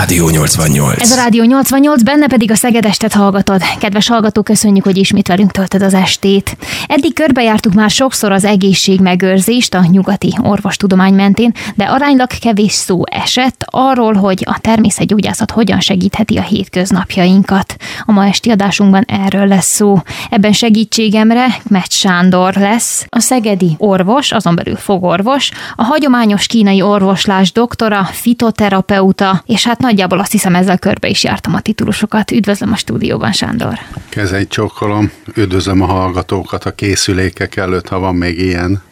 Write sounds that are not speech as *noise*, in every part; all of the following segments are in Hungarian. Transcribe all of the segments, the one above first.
Rádió 88. Ez a Rádió 88, benne pedig a Szegedestet hallgatod. Kedves hallgató, köszönjük, hogy ismét velünk töltöd az estét. Eddig körbejártuk már sokszor az egészségmegőrzést a nyugati orvostudomány mentén, de aránylag kevés szó esett arról, hogy a természetgyógyászat hogyan segítheti a hétköznapjainkat. A ma esti adásunkban erről lesz szó. Ebben segítségemre Meccs Sándor lesz, a szegedi orvos, azon belül fogorvos, a hagyományos kínai orvoslás doktora, fitoterapeuta, és hát nagyjából azt hiszem ezzel körbe is jártam a titulusokat. Üdvözlöm a stúdióban, Sándor. Kezeit csokkolom, üdvözlöm a hallgatókat a készülékek előtt, ha van még ilyen.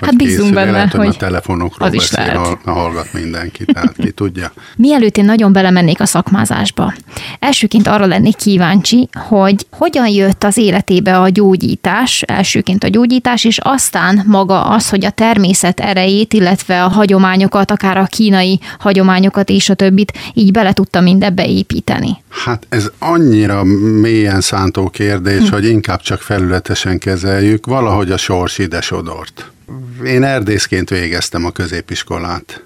Hát bízunk benne, lehet, hogy, hogy a telefonokról az is beszél, lehet. hall- hallgat mindenki, tehát ki tudja. *laughs* Mielőtt én nagyon belemennék a szakmázásba, elsőként arra lennék kíváncsi, hogy hogyan jött az életébe a gyógyítás, elsőként a gyógyítás, és aztán maga az, hogy a természet erejét, illetve a hagyományokat, akár a kínai hagyományokat és a többit így bele tudta mindebbe építeni. Hát ez annyira mélyen szántó kérdés, hogy inkább csak felületesen kezeljük, valahogy a sors ide sodort. Én erdészként végeztem a középiskolát.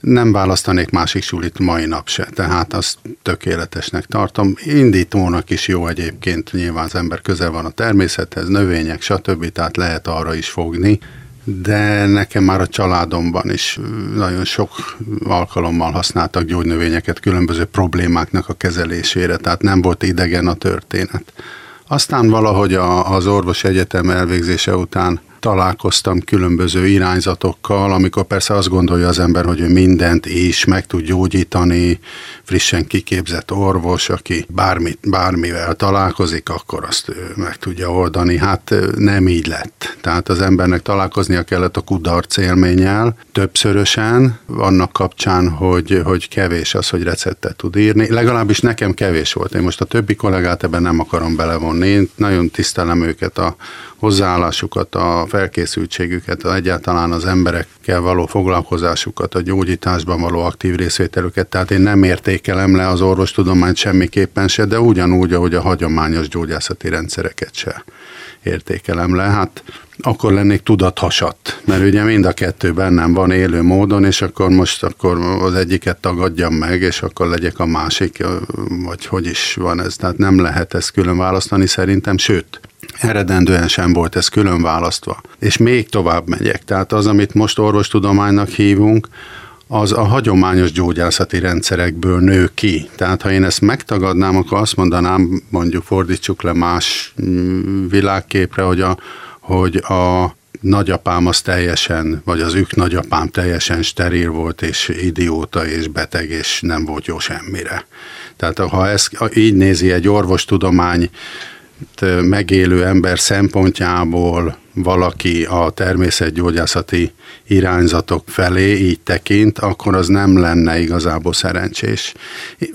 Nem választanék másik sulit mai nap se, tehát azt tökéletesnek tartom. Indítónak is jó egyébként, nyilván az ember közel van a természethez, növények, stb., tehát lehet arra is fogni de nekem már a családomban is nagyon sok alkalommal használtak gyógynövényeket különböző problémáknak a kezelésére, tehát nem volt idegen a történet. Aztán valahogy a, az orvos egyetem elvégzése után találkoztam különböző irányzatokkal, amikor persze azt gondolja az ember, hogy ő mindent is meg tud gyógyítani, frissen kiképzett orvos, aki bármit, bármivel találkozik, akkor azt meg tudja oldani. Hát nem így lett. Tehát az embernek találkoznia kellett a kudarc élménnyel többszörösen, annak kapcsán, hogy, hogy kevés az, hogy receptet tud írni. Legalábbis nekem kevés volt. Én most a többi kollégát ebben nem akarom belevonni. Én nagyon tisztelem őket a hozzáállásukat, a felkészültségüket, egyáltalán az emberekkel való foglalkozásukat, a gyógyításban való aktív részvételüket. Tehát én nem értékelem le az orvostudományt semmiképpen se, de ugyanúgy, ahogy a hagyományos gyógyászati rendszereket se értékelem le. Hát akkor lennék tudathasadt, mert ugye mind a kettő bennem van élő módon, és akkor most akkor az egyiket tagadjam meg, és akkor legyek a másik, vagy hogy is van ez. Tehát nem lehet ezt külön választani szerintem, sőt, eredendően sem volt ez külön választva. És még tovább megyek. Tehát az, amit most orvostudománynak hívunk, az a hagyományos gyógyászati rendszerekből nő ki. Tehát ha én ezt megtagadnám, akkor azt mondanám, mondjuk fordítsuk le más mm, világképre, hogy a, hogy a nagyapám az teljesen, vagy az ők nagyapám teljesen steril volt, és idióta, és beteg, és nem volt jó semmire. Tehát ha ezt így nézi egy orvostudomány, megélő ember szempontjából valaki a természetgyógyászati irányzatok felé így tekint, akkor az nem lenne igazából szerencsés.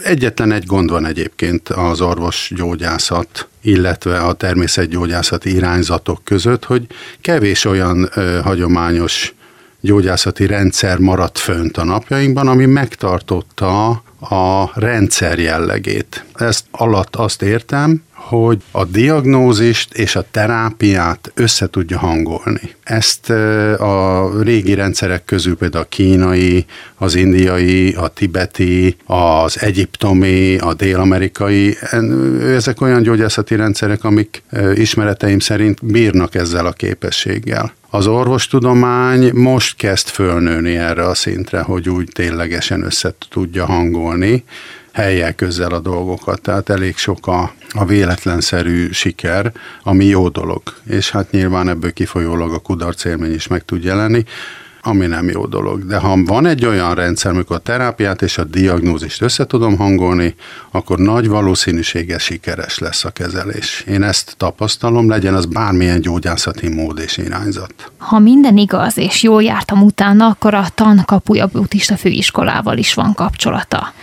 Egyetlen egy gond van egyébként az orvosgyógyászat, illetve a természetgyógyászati irányzatok között, hogy kevés olyan ö, hagyományos gyógyászati rendszer maradt fönt a napjainkban, ami megtartotta a rendszer jellegét. Ezt alatt azt értem, hogy a diagnózist és a terápiát össze tudja hangolni. Ezt a régi rendszerek közül például a kínai, az indiai, a tibeti, az egyiptomi, a dél-amerikai, ezek olyan gyógyászati rendszerek, amik ismereteim szerint bírnak ezzel a képességgel. Az orvostudomány most kezd fölnőni erre a szintre, hogy úgy ténylegesen össze tudja hangolni, helyel közel a dolgokat, tehát elég sok a, a véletlenszerű siker, ami jó dolog. És hát nyilván ebből kifolyólag a kudarc élmény is meg tud jelenni, ami nem jó dolog. De ha van egy olyan rendszer, amikor a terápiát és a diagnózist össze tudom hangolni, akkor nagy valószínűséggel sikeres lesz a kezelés. Én ezt tapasztalom, legyen az bármilyen gyógyászati mód és irányzat. Ha minden igaz, és jól jártam utána, akkor a tankapuja buddhista főiskolával is van kapcsolata.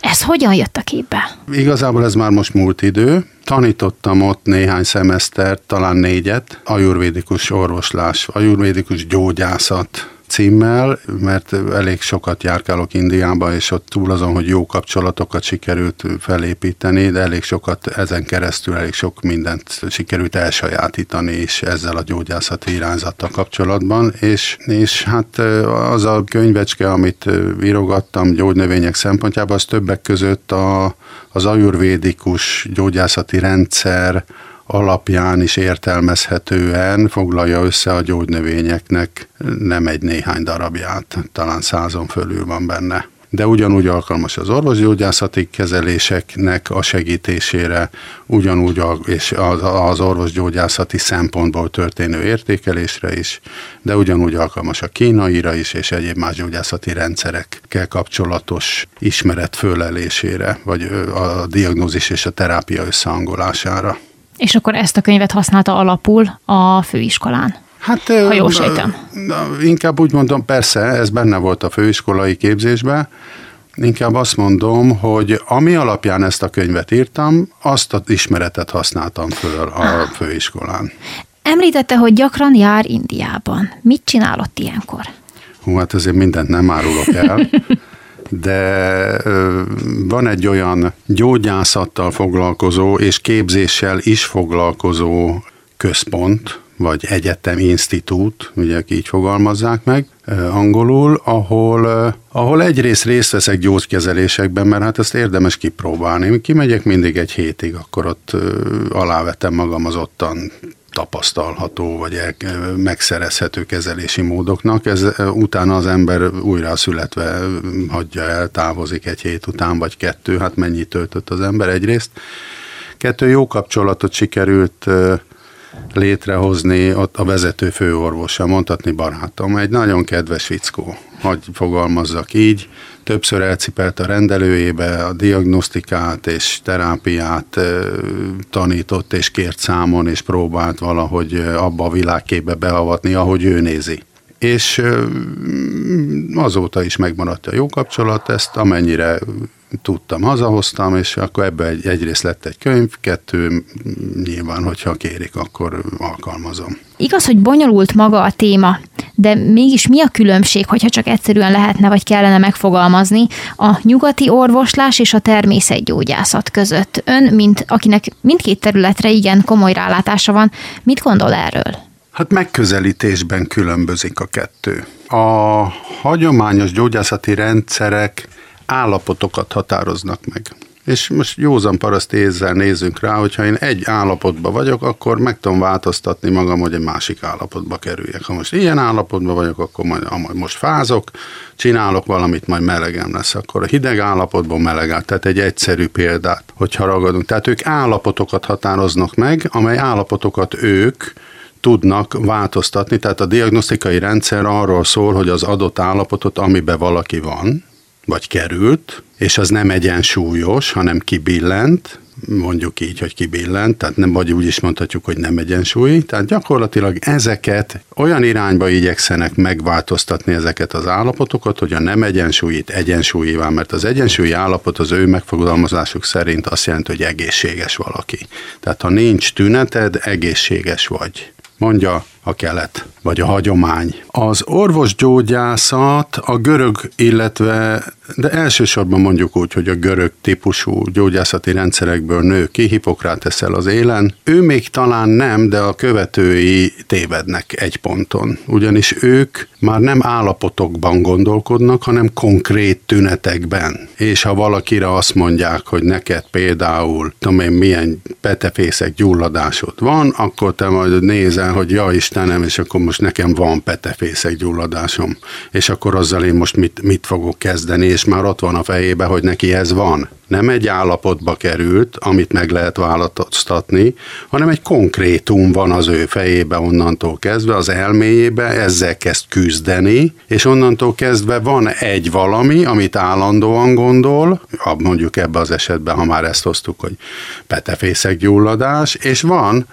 Ez hogyan jött a képbe? Igazából ez már most múlt idő. Tanítottam ott néhány szemesztert, talán négyet, ajurvédikus orvoslás, ajurvédikus gyógyászat címmel, mert elég sokat járkálok Indiába, és ott túl azon, hogy jó kapcsolatokat sikerült felépíteni, de elég sokat ezen keresztül, elég sok mindent sikerült elsajátítani is ezzel a gyógyászati irányzattal kapcsolatban, és, és hát az a könyvecske, amit írogattam gyógynövények szempontjából, az többek között a, az ajurvédikus gyógyászati rendszer, alapján is értelmezhetően foglalja össze a gyógynövényeknek nem egy néhány darabját, talán százon fölül van benne de ugyanúgy alkalmas az orvosgyógyászati kezeléseknek a segítésére, ugyanúgy a, és az, az orvosgyógyászati szempontból történő értékelésre is, de ugyanúgy alkalmas a kínaira is, és egyéb más gyógyászati rendszerekkel kapcsolatos ismeret fölelésére, vagy a diagnózis és a terápia összehangolására. És akkor ezt a könyvet használta alapul a főiskolán. Hát, ha jól sejtem. Inkább úgy mondom, persze, ez benne volt a főiskolai képzésben, Inkább azt mondom, hogy ami alapján ezt a könyvet írtam, azt az ismeretet használtam föl a ah. főiskolán. Említette, hogy gyakran jár Indiában. Mit csinálott ilyenkor? Hú, hát azért mindent nem árulok el. *laughs* de van egy olyan gyógyászattal foglalkozó és képzéssel is foglalkozó központ, vagy egyetem, institút, ugye így fogalmazzák meg, angolul, ahol, ahol egyrészt részt veszek gyógykezelésekben, mert hát ezt érdemes kipróbálni. Kimegyek mindig egy hétig, akkor ott alávetem magam az ottan tapasztalható vagy megszerezhető kezelési módoknak. Ez utána az ember újra születve hagyja el, távozik egy hét után, vagy kettő, hát mennyit töltött az ember egyrészt. Kettő jó kapcsolatot sikerült létrehozni ott a vezető főorvosa, mondhatni barátom, egy nagyon kedves fickó, hogy fogalmazzak így, többször elcipelt a rendelőjébe a diagnosztikát és terápiát tanított és kért számon, és próbált valahogy abba a világképbe beavatni, ahogy ő nézi. És azóta is megmaradt a jó kapcsolat, ezt amennyire tudtam, hazahoztam, és akkor ebbe egy, egyrészt lett egy könyv, kettő nyilván, hogyha kérik, akkor alkalmazom. Igaz, hogy bonyolult maga a téma, de mégis mi a különbség, hogyha csak egyszerűen lehetne vagy kellene megfogalmazni a nyugati orvoslás és a természetgyógyászat között? Ön, mint akinek mindkét területre igen komoly rálátása van, mit gondol erről? Hát megközelítésben különbözik a kettő. A hagyományos gyógyászati rendszerek állapotokat határoznak meg. És most józan paraszt ézzel nézzünk rá, hogyha én egy állapotban vagyok, akkor meg tudom változtatni magam, hogy egy másik állapotba kerüljek. Ha most ilyen állapotban vagyok, akkor majd, majd most fázok, csinálok valamit, majd melegem lesz, akkor a hideg állapotban meleg Tehát egy egyszerű példát, hogyha ragadunk. Tehát ők állapotokat határoznak meg, amely állapotokat ők tudnak változtatni, tehát a diagnosztikai rendszer arról szól, hogy az adott állapotot, amiben valaki van, vagy került, és az nem egyensúlyos, hanem kibillent, mondjuk így, hogy kibillent, tehát nem vagy úgy is mondhatjuk, hogy nem egyensúly, tehát gyakorlatilag ezeket olyan irányba igyekszenek megváltoztatni ezeket az állapotokat, hogy a nem egyensúlyit egyensúlyivá, mert az egyensúlyi állapot az ő megfogalmazásuk szerint azt jelenti, hogy egészséges valaki. Tehát ha nincs tüneted, egészséges vagy mondja a kelet, vagy a hagyomány. Az orvosgyógyászat a görög, illetve, de elsősorban mondjuk úgy, hogy a görög típusú gyógyászati rendszerekből nő ki, Hipokráteszel az élen. Ő még talán nem, de a követői tévednek egy ponton. Ugyanis ők már nem állapotokban gondolkodnak, hanem konkrét tünetekben. És ha valakire azt mondják, hogy neked például, tudom én, milyen petefészek gyulladásod van, akkor te majd nézel, hogy ja Istenem, és akkor most nekem van petefészek gyulladásom, és akkor azzal én most mit, mit fogok kezdeni, és már ott van a fejébe, hogy neki ez van. Nem egy állapotba került, amit meg lehet változtatni, hanem egy konkrétum van az ő fejébe onnantól kezdve, az elméjébe, ezzel kezd küzdeni, és onnantól kezdve van egy valami, amit állandóan gondol, mondjuk ebbe az esetben, ha már ezt hoztuk, hogy petefészek gyulladás, és van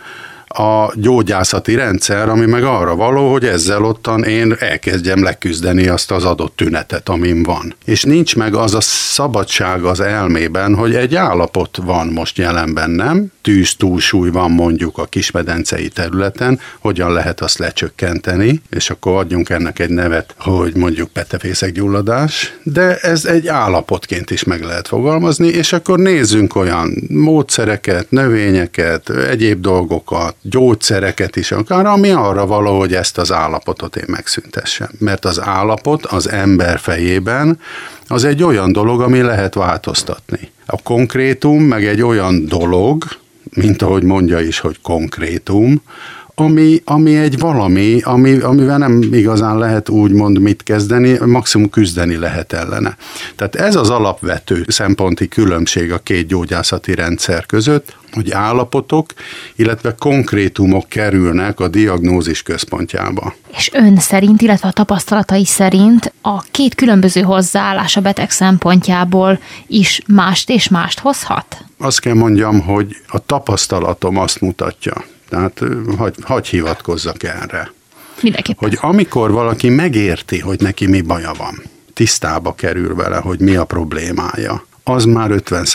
a gyógyászati rendszer, ami meg arra való, hogy ezzel ottan én elkezdjem leküzdeni azt az adott tünetet, amin van. És nincs meg az a szabadság az elmében, hogy egy állapot van most jelen bennem, tűz túlsúly van mondjuk a kismedencei területen, hogyan lehet azt lecsökkenteni, és akkor adjunk ennek egy nevet, hogy mondjuk petefészek gyulladás, de ez egy állapotként is meg lehet fogalmazni, és akkor nézzünk olyan módszereket, növényeket, egyéb dolgokat, gyógyszereket is akár, ami arra való, hogy ezt az állapotot én megszüntessem. Mert az állapot az ember fejében az egy olyan dolog, ami lehet változtatni. A konkrétum meg egy olyan dolog, mint ahogy mondja is, hogy konkrétum, ami, ami egy valami, ami, amivel nem igazán lehet úgymond mit kezdeni, maximum küzdeni lehet ellene. Tehát ez az alapvető szemponti különbség a két gyógyászati rendszer között, hogy állapotok, illetve konkrétumok kerülnek a diagnózis központjába. És ön szerint, illetve a tapasztalatai szerint a két különböző hozzáállás a beteg szempontjából is mást és mást hozhat? Azt kell mondjam, hogy a tapasztalatom azt mutatja, tehát hagy, hagy hivatkozzak erre. Mindenképpen. Hogy amikor valaki megérti, hogy neki mi baja van, tisztába kerül vele, hogy mi a problémája, az már 50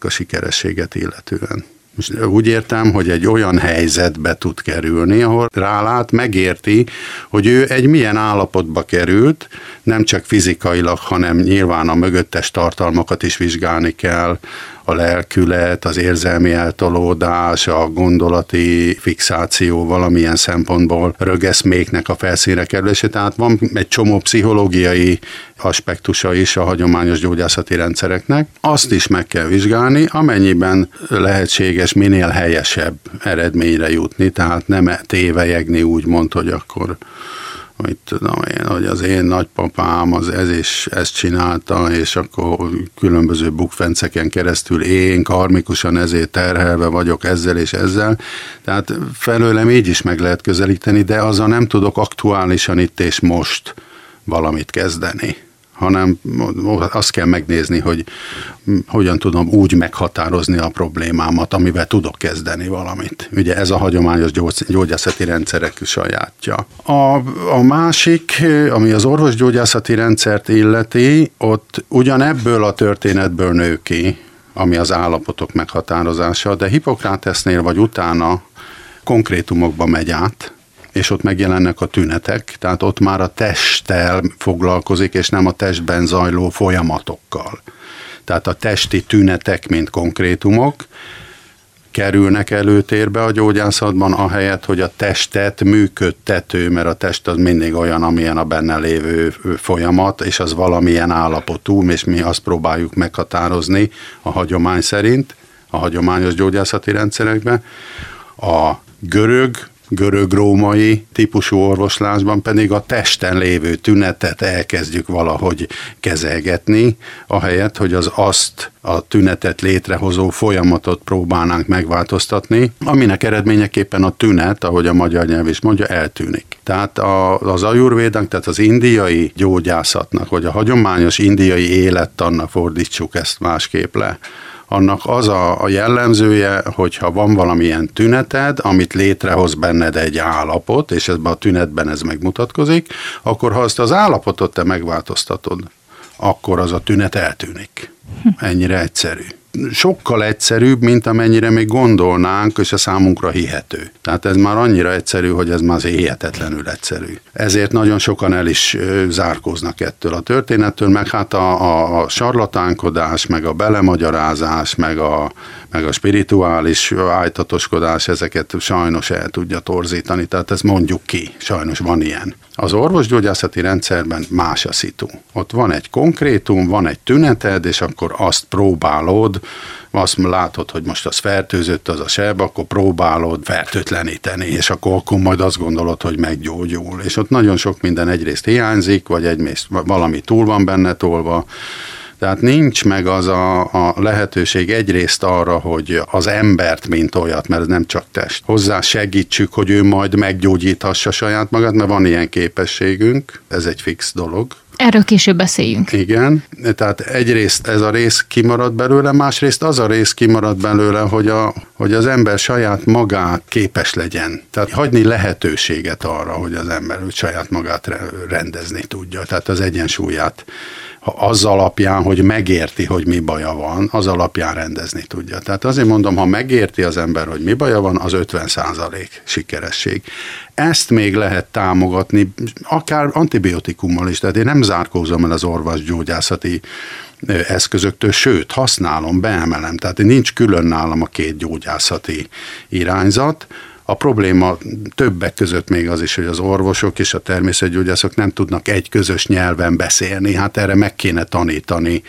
a sikerességet illetően. Most úgy értem, hogy egy olyan helyzetbe tud kerülni, ahol rálát, megérti, hogy ő egy milyen állapotba került, nem csak fizikailag, hanem nyilván a mögöttes tartalmakat is vizsgálni kell, a lelkület, az érzelmi eltolódás, a gondolati fixáció valamilyen szempontból rögeszméknek a felszínre kerülése. Tehát van egy csomó pszichológiai aspektusa is a hagyományos gyógyászati rendszereknek. Azt is meg kell vizsgálni, amennyiben lehetséges minél helyesebb eredményre jutni, tehát nem tévejegni úgy mond, hogy akkor hogy tudom én, hogy az én nagypapám az ez is ezt csinálta, és akkor különböző bukfenceken keresztül én karmikusan ezért terhelve vagyok ezzel és ezzel. Tehát felőlem így is meg lehet közelíteni, de azzal nem tudok aktuálisan itt és most valamit kezdeni hanem azt kell megnézni, hogy hogyan tudom úgy meghatározni a problémámat, amivel tudok kezdeni valamit. Ugye ez a hagyományos gyógyászati rendszerek sajátja. A, a másik, ami az orvosgyógyászati rendszert illeti, ott ugyanebből a történetből nő ki, ami az állapotok meghatározása, de Hipokrátesznél vagy utána konkrétumokba megy át, és ott megjelennek a tünetek, tehát ott már a testtel foglalkozik, és nem a testben zajló folyamatokkal. Tehát a testi tünetek, mint konkrétumok, kerülnek előtérbe a gyógyászatban, ahelyett, hogy a testet működtető, mert a test az mindig olyan, amilyen a benne lévő folyamat, és az valamilyen állapotú, és mi azt próbáljuk meghatározni a hagyomány szerint, a hagyományos gyógyászati rendszerekben. A görög görög-római típusú orvoslásban pedig a testen lévő tünetet elkezdjük valahogy kezelgetni, ahelyett, hogy az azt a tünetet létrehozó folyamatot próbálnánk megváltoztatni, aminek eredményeképpen a tünet, ahogy a magyar nyelv is mondja, eltűnik. Tehát a, az ajurvédánk, tehát az indiai gyógyászatnak, vagy a hagyományos indiai élettannak fordítsuk ezt másképp le, annak az a, a jellemzője, hogyha van valamilyen tüneted, amit létrehoz benned egy állapot, és ebben a tünetben ez megmutatkozik, akkor ha azt az állapotot te megváltoztatod, akkor az a tünet eltűnik. Ennyire egyszerű sokkal egyszerűbb, mint amennyire még gondolnánk, és a számunkra hihető. Tehát ez már annyira egyszerű, hogy ez már hihetetlenül egyszerű. Ezért nagyon sokan el is zárkóznak ettől a történettől, meg hát a, a, a sarlatánkodás, meg a belemagyarázás, meg a, meg a spirituális ájtatoskodás ezeket sajnos el tudja torzítani, tehát ez mondjuk ki, sajnos van ilyen. Az orvosgyógyászati rendszerben más a szitu. Ott van egy konkrétum, van egy tüneted, és akkor azt próbálod, azt látod, hogy most az fertőzött az a seb, akkor próbálod fertőtleníteni, és akkor, akkor majd azt gondolod, hogy meggyógyul. És ott nagyon sok minden egyrészt hiányzik, vagy egyrészt valami túl van benne tolva, tehát nincs meg az a, a lehetőség egyrészt arra, hogy az embert, mint olyat, mert ez nem csak test, hozzá segítsük, hogy ő majd meggyógyíthassa saját magát, mert van ilyen képességünk, ez egy fix dolog, Erről később beszéljünk. Igen, tehát egyrészt ez a rész kimarad belőle, másrészt az a rész kimarad belőle, hogy, a, hogy az ember saját magát képes legyen. Tehát hagyni lehetőséget arra, hogy az ember saját magát rendezni tudja. Tehát az egyensúlyát az alapján, hogy megérti, hogy mi baja van, az alapján rendezni tudja. Tehát azért mondom, ha megérti az ember, hogy mi baja van, az 50% sikeresség. Ezt még lehet támogatni, akár antibiotikummal is, tehát én nem zárkózom el az orvosgyógyászati eszközöktől, sőt, használom, beemelem, tehát nincs külön nálam a két gyógyászati irányzat, a probléma többek között még az is, hogy az orvosok és a természetgyógyászok nem tudnak egy közös nyelven beszélni. Hát erre meg kéne tanítani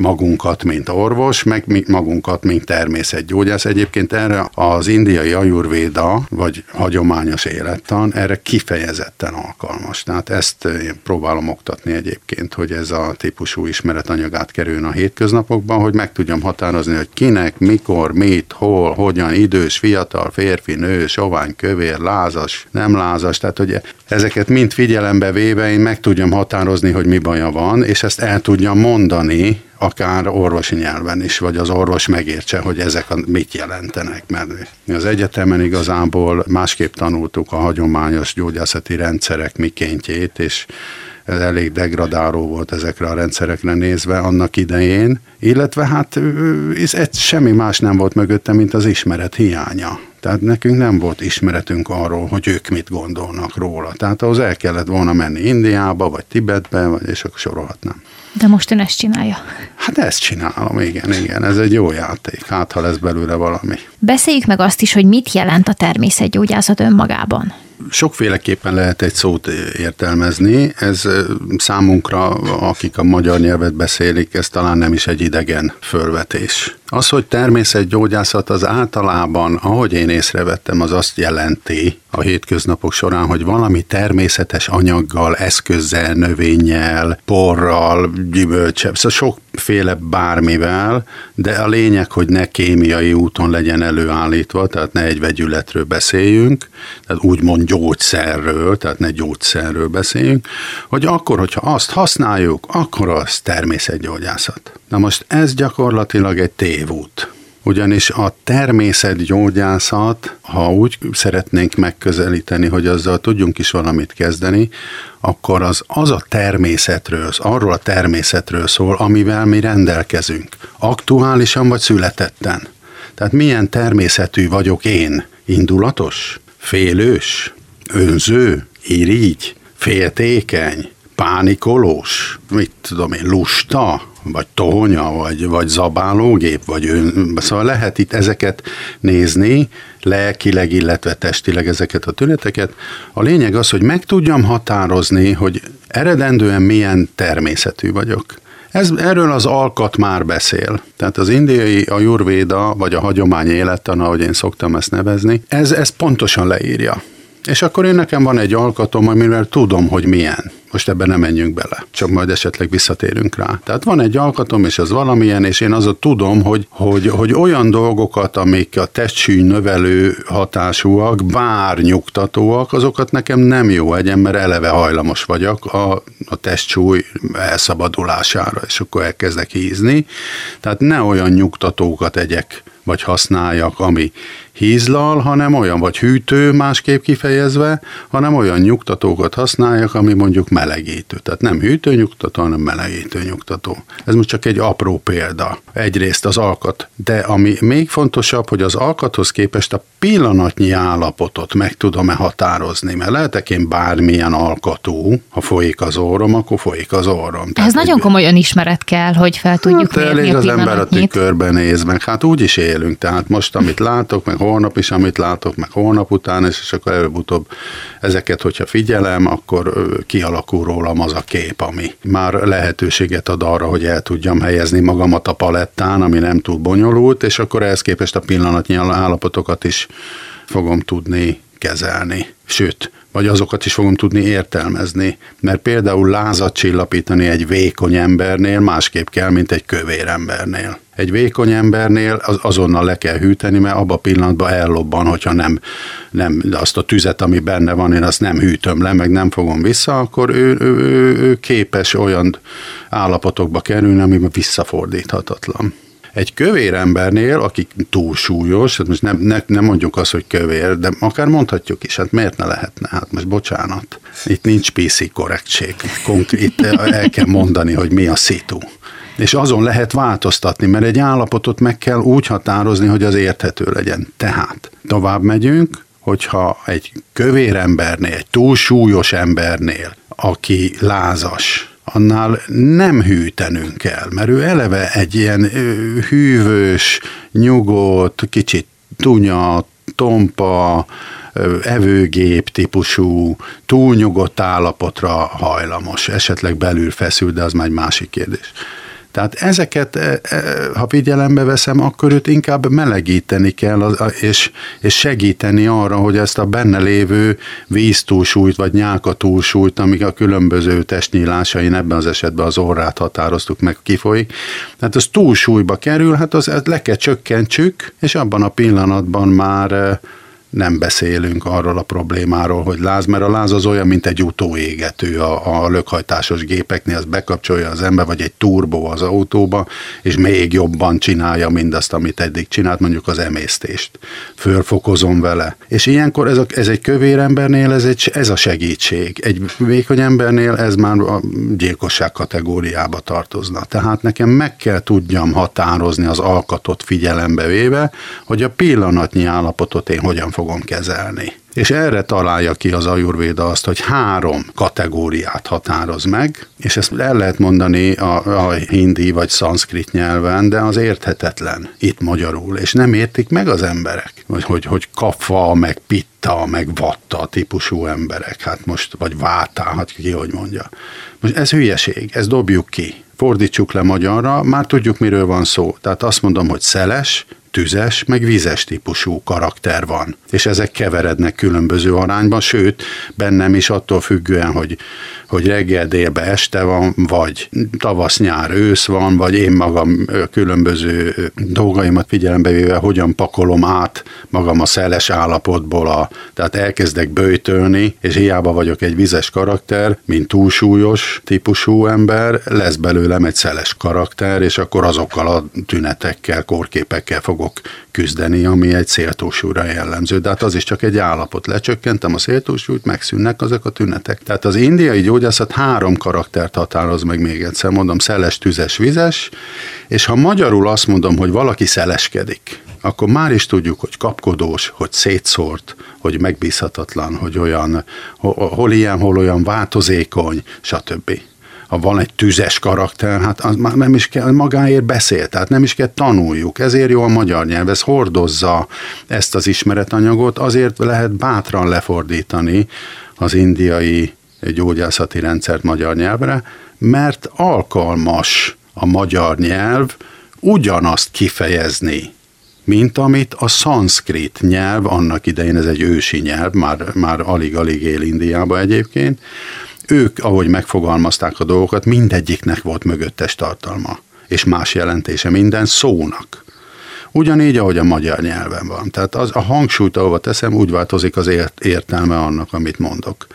magunkat, mint orvos, meg magunkat, mint természetgyógyász. Egyébként erre az indiai ajurvéda, vagy hagyományos élettan, erre kifejezetten alkalmas. Tehát ezt én próbálom oktatni egyébként, hogy ez a típusú ismeretanyagát kerüljön a hétköznapokban, hogy meg tudjam határozni, hogy kinek, mikor, mit, hol, hogyan, idős, fiatal, férfi, nő, sovány, kövér, lázas, nem lázas, tehát hogy ezeket mind figyelembe véve én meg tudjam határozni, hogy mi baja van, és ezt el tudjam mondani akár orvosi nyelven is, vagy az orvos megértse, hogy ezek a, mit jelentenek. Mert mi az egyetemen igazából másképp tanultuk a hagyományos gyógyászati rendszerek mikéntjét, és ez elég degradáló volt ezekre a rendszerekre nézve annak idején, illetve hát ez semmi más nem volt mögötte, mint az ismeret hiánya. Tehát nekünk nem volt ismeretünk arról, hogy ők mit gondolnak róla. Tehát ahhoz el kellett volna menni Indiába, vagy Tibetbe, vagy és akkor sorolhatnám. De most ön ezt csinálja. Hát ezt csinálom, igen, igen. Ez egy jó játék, hát ha lesz belőle valami. Beszéljük meg azt is, hogy mit jelent a természetgyógyászat önmagában. Sokféleképpen lehet egy szót értelmezni. Ez számunkra, akik a magyar nyelvet beszélik, ez talán nem is egy idegen fölvetés. Az, hogy természetgyógyászat az általában, ahogy én észrevettem, az azt jelenti a hétköznapok során, hogy valami természetes anyaggal, eszközzel, növényel, porral, gyümölcsel, szóval sokféle bármivel, de a lényeg, hogy ne kémiai úton legyen előállítva, tehát ne egy vegyületről beszéljünk, tehát úgymond gyógyszerről, tehát ne gyógyszerről beszéljünk, hogy akkor, hogyha azt használjuk, akkor az természetgyógyászat. Na most ez gyakorlatilag egy tévút. Ugyanis a természetgyógyászat, ha úgy szeretnénk megközelíteni, hogy azzal tudjunk is valamit kezdeni, akkor az, az a természetről, az arról a természetről szól, amivel mi rendelkezünk. Aktuálisan vagy születetten. Tehát milyen természetű vagyok én? Indulatos? Félős? Önző? Irigy? Féltékeny? Pánikolós? Mit tudom én, lusta? Vagy tohonya, vagy, vagy zabálógép, vagy ön, szóval lehet itt ezeket nézni, lelkileg, illetve testileg ezeket a tüneteket. A lényeg az, hogy meg tudjam határozni, hogy eredendően milyen természetű vagyok. Ez, erről az alkat már beszél. Tehát az indiai a jurvéda, vagy a hagyomány élettan, ahogy én szoktam ezt nevezni, ez, ez pontosan leírja. És akkor én nekem van egy alkatom, amivel tudom, hogy milyen. Most ebben nem menjünk bele, csak majd esetleg visszatérünk rá. Tehát van egy alkatom, és az valamilyen, és én azot tudom, hogy, hogy, hogy olyan dolgokat, amik a testsűny növelő hatásúak, bár nyugtatóak, azokat nekem nem jó egyen, mert eleve hajlamos vagyok a, a testsúly elszabadulására, és akkor elkezdek hízni. Tehát ne olyan nyugtatókat egyek, vagy használjak, ami hízlal, hanem olyan, vagy hűtő másképp kifejezve, hanem olyan nyugtatókat használjak, ami mondjuk melegítő. Tehát nem hűtő nyugtató, hanem melegítő nyugtató. Ez most csak egy apró példa. Egyrészt az alkat, de ami még fontosabb, hogy az alkathoz képest a pillanatnyi állapotot meg tudom-e határozni, mert lehetek én bármilyen alkatú, ha folyik az orrom, akkor folyik az orrom. Ez Tehát, nagyon komoly önismeret kell, hogy fel tudjuk hát, mérni elég az ember a tükörben néz, meg hát úgy is élünk, tehát most amit látok, meg holnap is, amit látok, meg holnap után, és akkor előbb-utóbb ezeket, hogyha figyelem, akkor kialakul rólam az a kép, ami már lehetőséget ad arra, hogy el tudjam helyezni magamat a palettán, ami nem túl bonyolult, és akkor ehhez képest a pillanatnyi állapotokat is fogom tudni kezelni. Sőt, vagy azokat is fogom tudni értelmezni, mert például lázat csillapítani egy vékony embernél másképp kell, mint egy kövér embernél. Egy vékony embernél az azonnal le kell hűteni, mert abban a pillanatban ellobban, hogyha nem, nem azt a tüzet, ami benne van, én azt nem hűtöm le, meg nem fogom vissza, akkor ő, ő, ő, ő képes olyan állapotokba kerülni, ami visszafordíthatatlan. Egy kövér embernél, aki túlsúlyos, hát most nem, ne, nem mondjuk azt, hogy kövér, de akár mondhatjuk is, hát miért ne lehetne? Hát most bocsánat, itt nincs PC korrektség, itt el kell mondani, hogy mi a szitu. És azon lehet változtatni, mert egy állapotot meg kell úgy határozni, hogy az érthető legyen. Tehát tovább megyünk, hogyha egy kövér embernél, egy túlsúlyos embernél, aki lázas, annál nem hűtenünk kell, mert ő eleve egy ilyen hűvös, nyugodt, kicsit tunya, tompa, evőgép típusú, túlnyugodt állapotra hajlamos, esetleg belül feszül, de az már egy másik kérdés. Tehát ezeket, e, e, ha figyelembe veszem, akkor őt inkább melegíteni kell, és, és segíteni arra, hogy ezt a benne lévő víztúlsúlyt, vagy nyálkatúlsúlyt, amik a különböző testnyílásain, ebben az esetben az orrát határoztuk meg, kifolyik. Tehát az túlsúlyba kerül, hát az le kell csökkentsük, és abban a pillanatban már e, nem beszélünk arról a problémáról, hogy láz, mert a láz az olyan, mint egy utóégető a, a lökhajtásos gépeknél, az bekapcsolja az ember, vagy egy turbó az autóba, és még jobban csinálja mindazt, amit eddig csinált, mondjuk az emésztést. Fölfokozom vele. És ilyenkor ez, a, ez egy kövér embernél ez, egy, ez a segítség. Egy vékony embernél ez már a gyilkosság kategóriába tartozna. Tehát nekem meg kell tudjam határozni az alkatot figyelembe véve, hogy a pillanatnyi állapotot én hogyan fogom kezelni. És erre találja ki az ajurvéda azt, hogy három kategóriát határoz meg, és ezt el lehet mondani a, a hindi vagy szanszkrit nyelven, de az érthetetlen itt magyarul, és nem értik meg az emberek, hogy, hogy, hogy kafa, meg pitta, meg vatta típusú emberek, hát most, vagy vátá, hát ki hogy mondja. Most ez hülyeség, ezt dobjuk ki fordítsuk le magyarra, már tudjuk, miről van szó. Tehát azt mondom, hogy szeles, tüzes, meg vízes típusú karakter van. És ezek keverednek különböző arányban, sőt, bennem is attól függően, hogy, hogy reggel, délbe, este van, vagy tavasz, nyár, ősz van, vagy én magam különböző dolgaimat figyelembe véve, hogyan pakolom át magam a szeles állapotból, a, tehát elkezdek bőjtölni, és hiába vagyok egy vizes karakter, mint túlsúlyos típusú ember, lesz belőlem egy szeles karakter, és akkor azokkal a tünetekkel, kórképekkel fog fogok küzdeni, ami egy széltúsúra jellemző. De hát az is csak egy állapot. Lecsökkentem a széltúsúlyt, megszűnnek azok a tünetek. Tehát az indiai gyógyászat három karaktert határoz meg még egyszer. Mondom, szeles, tüzes, vizes, és ha magyarul azt mondom, hogy valaki szeleskedik, akkor már is tudjuk, hogy kapkodós, hogy szétszórt, hogy megbízhatatlan, hogy olyan, hol ilyen, hol olyan változékony, stb ha van egy tüzes karakter, hát az nem is kell, magáért beszél, tehát nem is kell tanuljuk. Ezért jó a magyar nyelv, ez hordozza ezt az ismeretanyagot, azért lehet bátran lefordítani az indiai gyógyászati rendszert magyar nyelvre, mert alkalmas a magyar nyelv ugyanazt kifejezni, mint amit a szanszkrit nyelv, annak idején ez egy ősi nyelv, már, már alig-alig él Indiába egyébként, ők, ahogy megfogalmazták a dolgokat, mindegyiknek volt mögöttes tartalma, és más jelentése minden szónak. Ugyanígy, ahogy a magyar nyelven van. Tehát az, a hangsúlyt, ahova teszem, úgy változik az ért, értelme annak, amit mondok.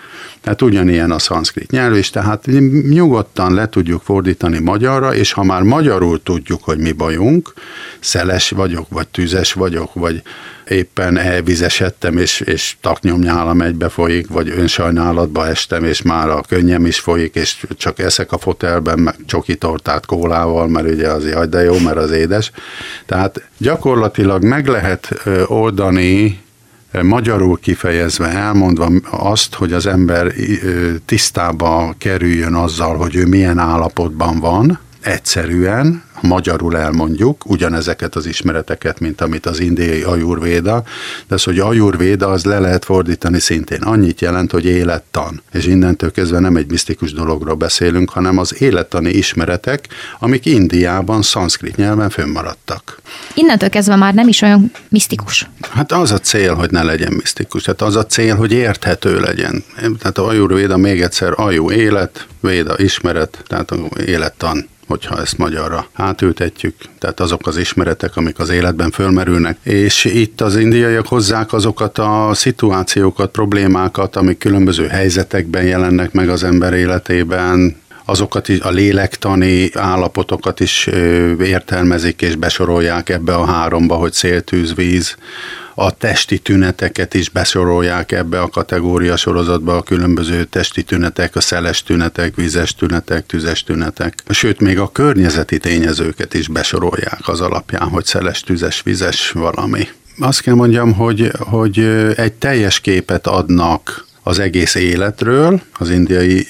Tehát ugyanilyen a szanszkrit nyelv is, tehát nyugodtan le tudjuk fordítani magyarra, és ha már magyarul tudjuk, hogy mi bajunk, szeles vagyok, vagy tüzes vagyok, vagy éppen elvizesedtem, és, és taknyomnyálam egybe folyik, vagy önsajnálatba estem, és már a könnyem is folyik, és csak eszek a fotelben, meg csoki tortát kólával, mert ugye az jaj, de jó, mert az édes. Tehát gyakorlatilag meg lehet oldani magyarul kifejezve, elmondva azt, hogy az ember tisztába kerüljön azzal, hogy ő milyen állapotban van, egyszerűen, magyarul elmondjuk, ugyanezeket az ismereteket, mint amit az indiai ajurvéda, de az, hogy ajurvéda, az le lehet fordítani szintén. Annyit jelent, hogy élettan. És innentől kezdve nem egy misztikus dologról beszélünk, hanem az élettani ismeretek, amik Indiában, szanszkrit nyelven fönnmaradtak. Innentől kezdve már nem is olyan misztikus. Hát az a cél, hogy ne legyen misztikus. Hát az a cél, hogy érthető legyen. Tehát a ajurvéda még egyszer ajú élet, véda ismeret, tehát élettan hogyha ezt magyarra átültetjük, tehát azok az ismeretek, amik az életben fölmerülnek. És itt az indiaiak hozzák azokat a szituációkat, problémákat, amik különböző helyzetekben jelennek meg az ember életében, azokat is, a lélektani állapotokat is értelmezik és besorolják ebbe a háromba, hogy széltűz, víz, a testi tüneteket is besorolják ebbe a kategória sorozatba, a különböző testi tünetek, a szeles tünetek, vizes tünetek, tüzes tünetek. Sőt, még a környezeti tényezőket is besorolják az alapján, hogy szeles, tüzes, vizes valami. Azt kell mondjam, hogy, hogy egy teljes képet adnak az egész életről, az indiai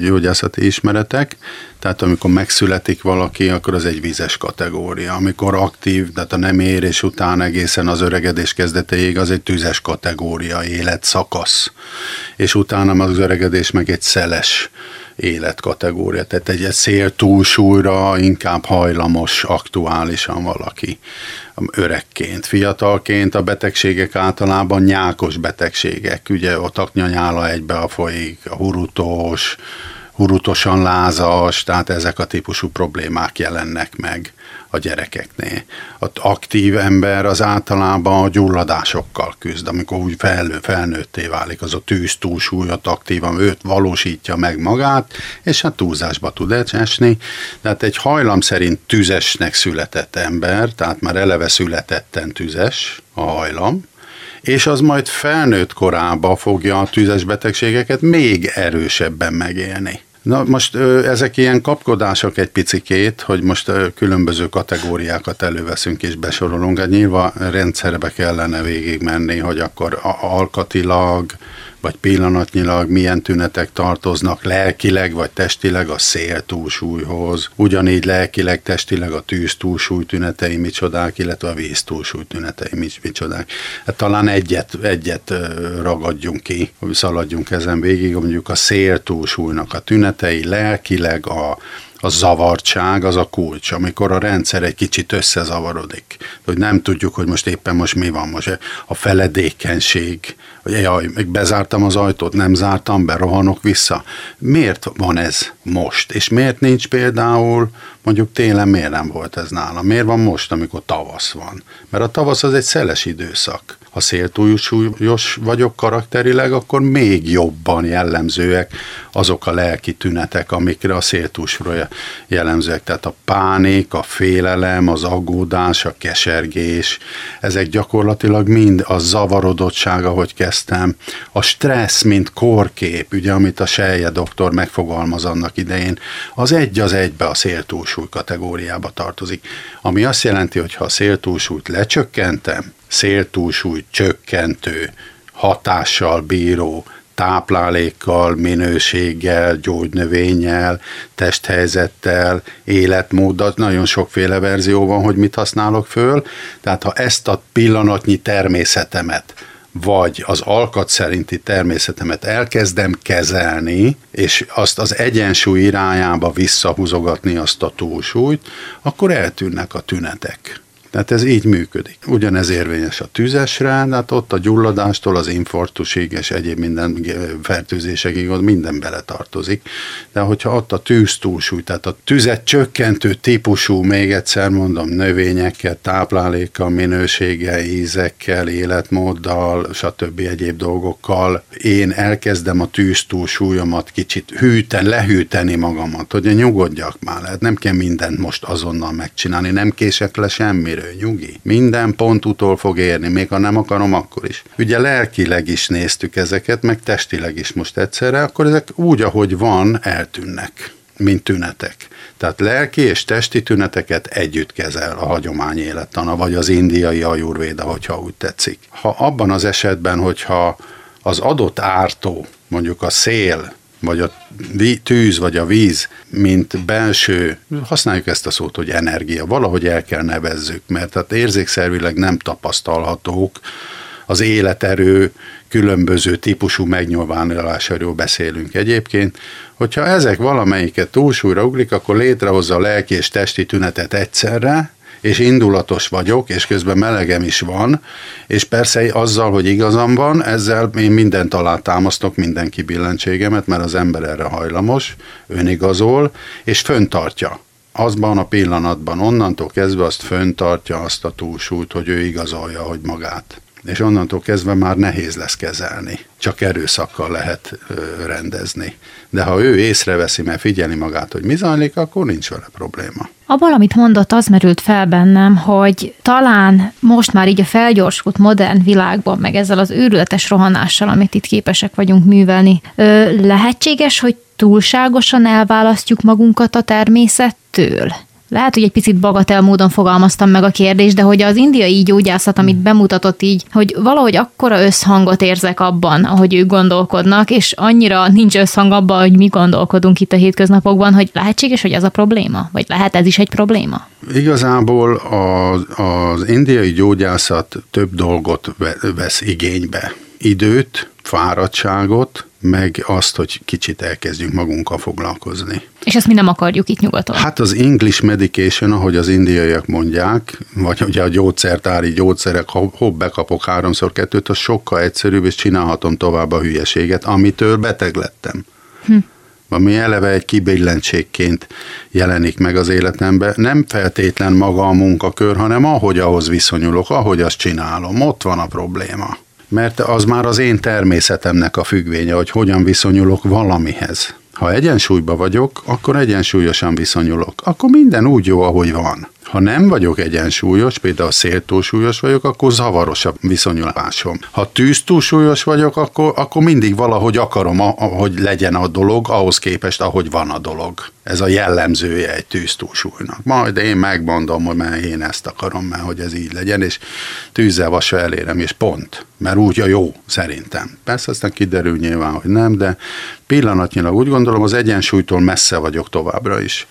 gyógyászati ismeretek, tehát amikor megszületik valaki, akkor az egy vízes kategória. Amikor aktív, tehát a nem érés után egészen az öregedés kezdeteig, az egy tüzes kategória, életszakasz. És utána az öregedés meg egy szeles életkategória, tehát egy szél túlsúlyra inkább hajlamos aktuálisan valaki. Öregként. Fiatalként a betegségek általában nyákos betegségek, ugye a taknyanyála egybe a folyik, a hurutós, hurutosan lázas, tehát ezek a típusú problémák jelennek meg a gyerekeknél. Az aktív ember az általában a gyulladásokkal küzd, amikor úgy felnő, felnőtté válik, az a tűz túlsúlyot aktívan, őt valósítja meg magát, és hát túlzásba tud esni. Tehát egy hajlam szerint tüzesnek született ember, tehát már eleve születetten tüzes a hajlam, és az majd felnőtt korába fogja a tüzes betegségeket még erősebben megélni. Na most ezek ilyen kapkodások egy picikét, hogy most különböző kategóriákat előveszünk és besorolunk. Hát nyilván rendszerbe kellene végigmenni, hogy akkor alkatilag, vagy pillanatnyilag milyen tünetek tartoznak lelkileg vagy testileg a szél túlsúlyhoz, ugyanígy lelkileg, testileg a tűz túlsúly tünetei micsodák, illetve a víz túlsúly tünetei micsodák. Hát talán egyet, egyet ragadjunk ki, szaladjunk ezen végig, mondjuk a szél túlsúlynak a tünetei lelkileg a a zavartság az a kulcs, amikor a rendszer egy kicsit összezavarodik. Hogy nem tudjuk, hogy most éppen most mi van, most a feledékenység, hogy jaj, még bezártam az ajtót, nem zártam be, rohanok vissza. Miért van ez most? És miért nincs például, mondjuk télen miért nem volt ez nálam? Miért van most, amikor tavasz van? Mert a tavasz az egy szeles időszak ha széltúlsúlyos vagyok karakterileg, akkor még jobban jellemzőek azok a lelki tünetek, amikre a széltúlsúlyra jellemzőek. Tehát a pánik, a félelem, az aggódás, a kesergés, ezek gyakorlatilag mind a zavarodottság, ahogy kezdtem, a stressz, mint korkép, ugye, amit a Selje doktor megfogalmaz annak idején, az egy az egybe a széltúlsúly kategóriába tartozik. Ami azt jelenti, hogy ha a széltúlsúlyt lecsökkentem, széltúlsúly csökkentő, hatással bíró, táplálékkal, minőséggel, gyógynövényel, testhelyzettel, életmóddal, nagyon sokféle verzió van, hogy mit használok föl. Tehát ha ezt a pillanatnyi természetemet, vagy az alkat szerinti természetemet elkezdem kezelni, és azt az egyensúly irányába visszahúzogatni azt a túlsúlyt, akkor eltűnnek a tünetek. Tehát ez így működik. Ugyanez érvényes a tüzesre, hát ott a gyulladástól az infarktusig és egyéb minden fertőzésekig ott minden beletartozik. De hogyha ott a tűz túlsúly, tehát a tüzet csökkentő típusú, még egyszer mondom, növényekkel, táplálékkal, minőséggel, ízekkel, életmóddal, stb. egyéb dolgokkal, én elkezdem a tűz túlsúlyomat kicsit hűten, lehűteni magamat, hogy nyugodjak már, hát nem kell mindent most azonnal megcsinálni, nem kések le semmiről erő, nyugi. Minden pont utól fog érni, még ha nem akarom, akkor is. Ugye lelkileg is néztük ezeket, meg testileg is most egyszerre, akkor ezek úgy, ahogy van, eltűnnek mint tünetek. Tehát lelki és testi tüneteket együtt kezel a hagyomány élettana, vagy az indiai ajurvéda, hogyha úgy tetszik. Ha abban az esetben, hogyha az adott ártó, mondjuk a szél vagy a tűz, vagy a víz, mint belső, használjuk ezt a szót, hogy energia, valahogy el kell nevezzük, mert hát érzékszervileg nem tapasztalhatók, az életerő különböző típusú megnyilvánulásáról beszélünk. Egyébként, hogyha ezek valamelyiket túlsúlyra ugrik, akkor létrehozza a lelki és testi tünetet egyszerre, és indulatos vagyok, és közben melegem is van, és persze azzal, hogy igazam van, ezzel én mindent alá támasztok, minden kibillentségemet, mert az ember erre hajlamos, önigazol, és föntartja azban a pillanatban, onnantól kezdve azt föntartja azt a túlsúlyt, hogy ő igazolja, hogy magát és onnantól kezdve már nehéz lesz kezelni. Csak erőszakkal lehet rendezni. De ha ő észreveszi, mert figyeli magát, hogy mi zajlik, akkor nincs vele probléma. Abban, amit mondott, az merült fel bennem, hogy talán most már így a felgyorsult modern világban, meg ezzel az őrületes rohanással, amit itt képesek vagyunk művelni, ö, lehetséges, hogy túlságosan elválasztjuk magunkat a természettől? Lehet, hogy egy picit bagatel módon fogalmaztam meg a kérdést, de hogy az indiai gyógyászat, amit bemutatott így, hogy valahogy akkora összhangot érzek abban, ahogy ők gondolkodnak, és annyira nincs összhang abban, hogy mi gondolkodunk itt a hétköznapokban, hogy lehetséges, hogy ez a probléma? Vagy lehet ez is egy probléma? Igazából az, az indiai gyógyászat több dolgot vesz igénybe. Időt, fáradtságot, meg azt, hogy kicsit elkezdjünk magunkkal foglalkozni. És ezt mi nem akarjuk itt nyugaton? Hát az English medication, ahogy az indiaiak mondják, vagy ugye a gyógyszertári gyógyszerek, ha bekapok háromszor kettőt, az sokkal egyszerűbb, és csinálhatom tovább a hülyeséget, amitől beteg lettem. Hm ami eleve egy kibillentségként jelenik meg az életemben. Nem feltétlen maga a munkakör, hanem ahogy ahhoz viszonyulok, ahogy azt csinálom. Ott van a probléma mert az már az én természetemnek a függvénye, hogy hogyan viszonyulok valamihez. Ha egyensúlyba vagyok, akkor egyensúlyosan viszonyulok. Akkor minden úgy jó, ahogy van. Ha nem vagyok egyensúlyos, például széltúlsúlyos vagyok, akkor zavaros a viszonyulásom. Ha tűztúlsúlyos vagyok, akkor, akkor mindig valahogy akarom, hogy legyen a dolog, ahhoz képest, ahogy van a dolog. Ez a jellemzője egy tűztúlsúlynak. Majd én megmondom, hogy mert én ezt akarom, mert hogy ez így legyen, és tűzzel vasra elérem, és pont. Mert úgy a jó, szerintem. Persze aztán kiderül nyilván, hogy nem, de pillanatnyilag úgy gondolom, az egyensúlytól messze vagyok továbbra is.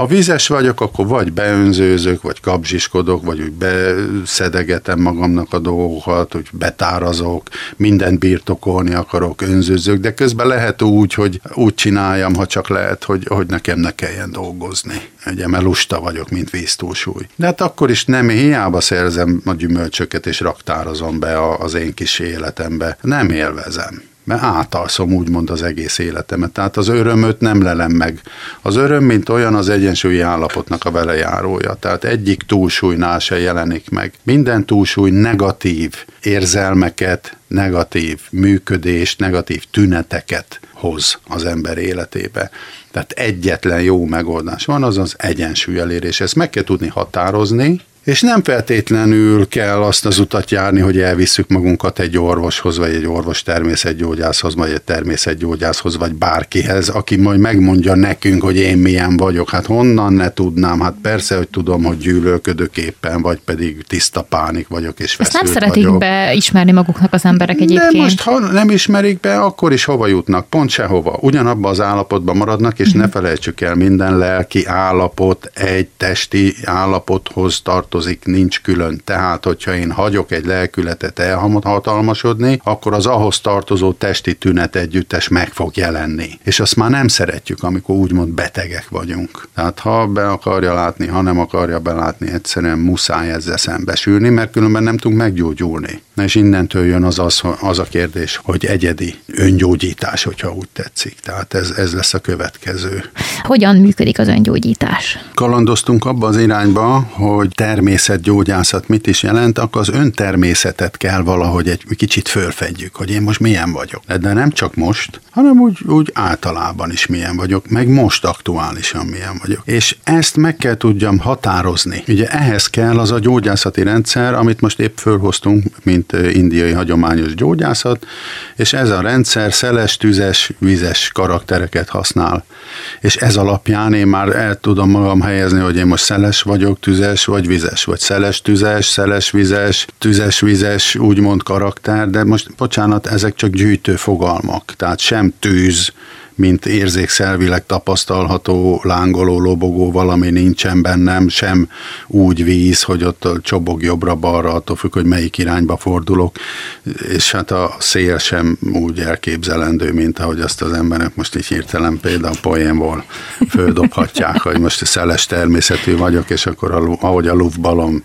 Ha vizes vagyok, akkor vagy beönzőzök, vagy kapzsiskodok, vagy úgy beszedegetem magamnak a dolgokat, hogy betárazok, mindent birtokolni akarok, önzőzök, de közben lehet úgy, hogy úgy csináljam, ha csak lehet, hogy, hogy nekem ne kelljen dolgozni. Ugye, mert lusta vagyok, mint víztúlsúly. De hát akkor is nem hiába szerzem a gyümölcsöket, és raktározom be az én kis életembe. Nem élvezem mert átalszom úgymond az egész életemet. Tehát az örömöt nem lelem meg. Az öröm, mint olyan, az egyensúlyi állapotnak a velejárója. Tehát egyik túlsúlynál se jelenik meg. Minden túlsúly negatív érzelmeket, negatív működést, negatív tüneteket hoz az ember életébe. Tehát egyetlen jó megoldás van, az az egyensúly elérés. Ezt meg kell tudni határozni, és nem feltétlenül kell azt az utat járni, hogy elvisszük magunkat egy orvoshoz, vagy egy orvos természetgyógyászhoz, vagy egy természetgyógyászhoz, vagy bárkihez, aki majd megmondja nekünk, hogy én milyen vagyok. Hát honnan ne tudnám? Hát persze, hogy tudom, hogy gyűlölködök éppen, vagy pedig tiszta pánik vagyok, és Ezt nem szeretik vagyok. beismerni maguknak az emberek egyébként. De most, ha nem ismerik be, akkor is hova jutnak? Pont sehova. Ugyanabban az állapotban maradnak, és uh-huh. ne felejtsük el, minden lelki állapot egy testi állapothoz tart tartozik, nincs külön. Tehát, hogyha én hagyok egy lelkületet elhatalmasodni, akkor az ahhoz tartozó testi tünet együttes meg fog jelenni. És azt már nem szeretjük, amikor úgymond betegek vagyunk. Tehát ha be akarja látni, ha nem akarja belátni, egyszerűen muszáj ezzel szembesülni, mert különben nem tudunk meggyógyulni. És innentől jön az, az, az a kérdés, hogy egyedi öngyógyítás, hogyha úgy tetszik. Tehát ez, ez lesz a következő. Hogyan működik az öngyógyítás? Kalandoztunk abba az irányba, hogy ter természetgyógyászat mit is jelent, akkor az öntermészetet kell valahogy egy kicsit fölfedjük, hogy én most milyen vagyok. De nem csak most, hanem úgy, úgy általában is milyen vagyok, meg most aktuálisan milyen vagyok. És ezt meg kell tudjam határozni. Ugye ehhez kell az a gyógyászati rendszer, amit most épp fölhoztunk, mint indiai hagyományos gyógyászat, és ez a rendszer szeles, tüzes, vizes karaktereket használ. És ez alapján én már el tudom magam helyezni, hogy én most szeles vagyok, tüzes vagy vizes vizes, vagy szeles tüzes, szeles vizes, tüzes vizes, úgymond karakter, de most bocsánat, ezek csak gyűjtő fogalmak, tehát sem tűz, mint érzékszelvileg tapasztalható lángoló, lobogó valami nincsen bennem, sem úgy víz, hogy ott csobog jobbra-balra, attól függ, hogy melyik irányba fordulok, és hát a szél sem úgy elképzelendő, mint ahogy azt az emberek most így hirtelen például poénból földobhatják, hogy most szeles természetű vagyok, és akkor ahogy a luftbalom,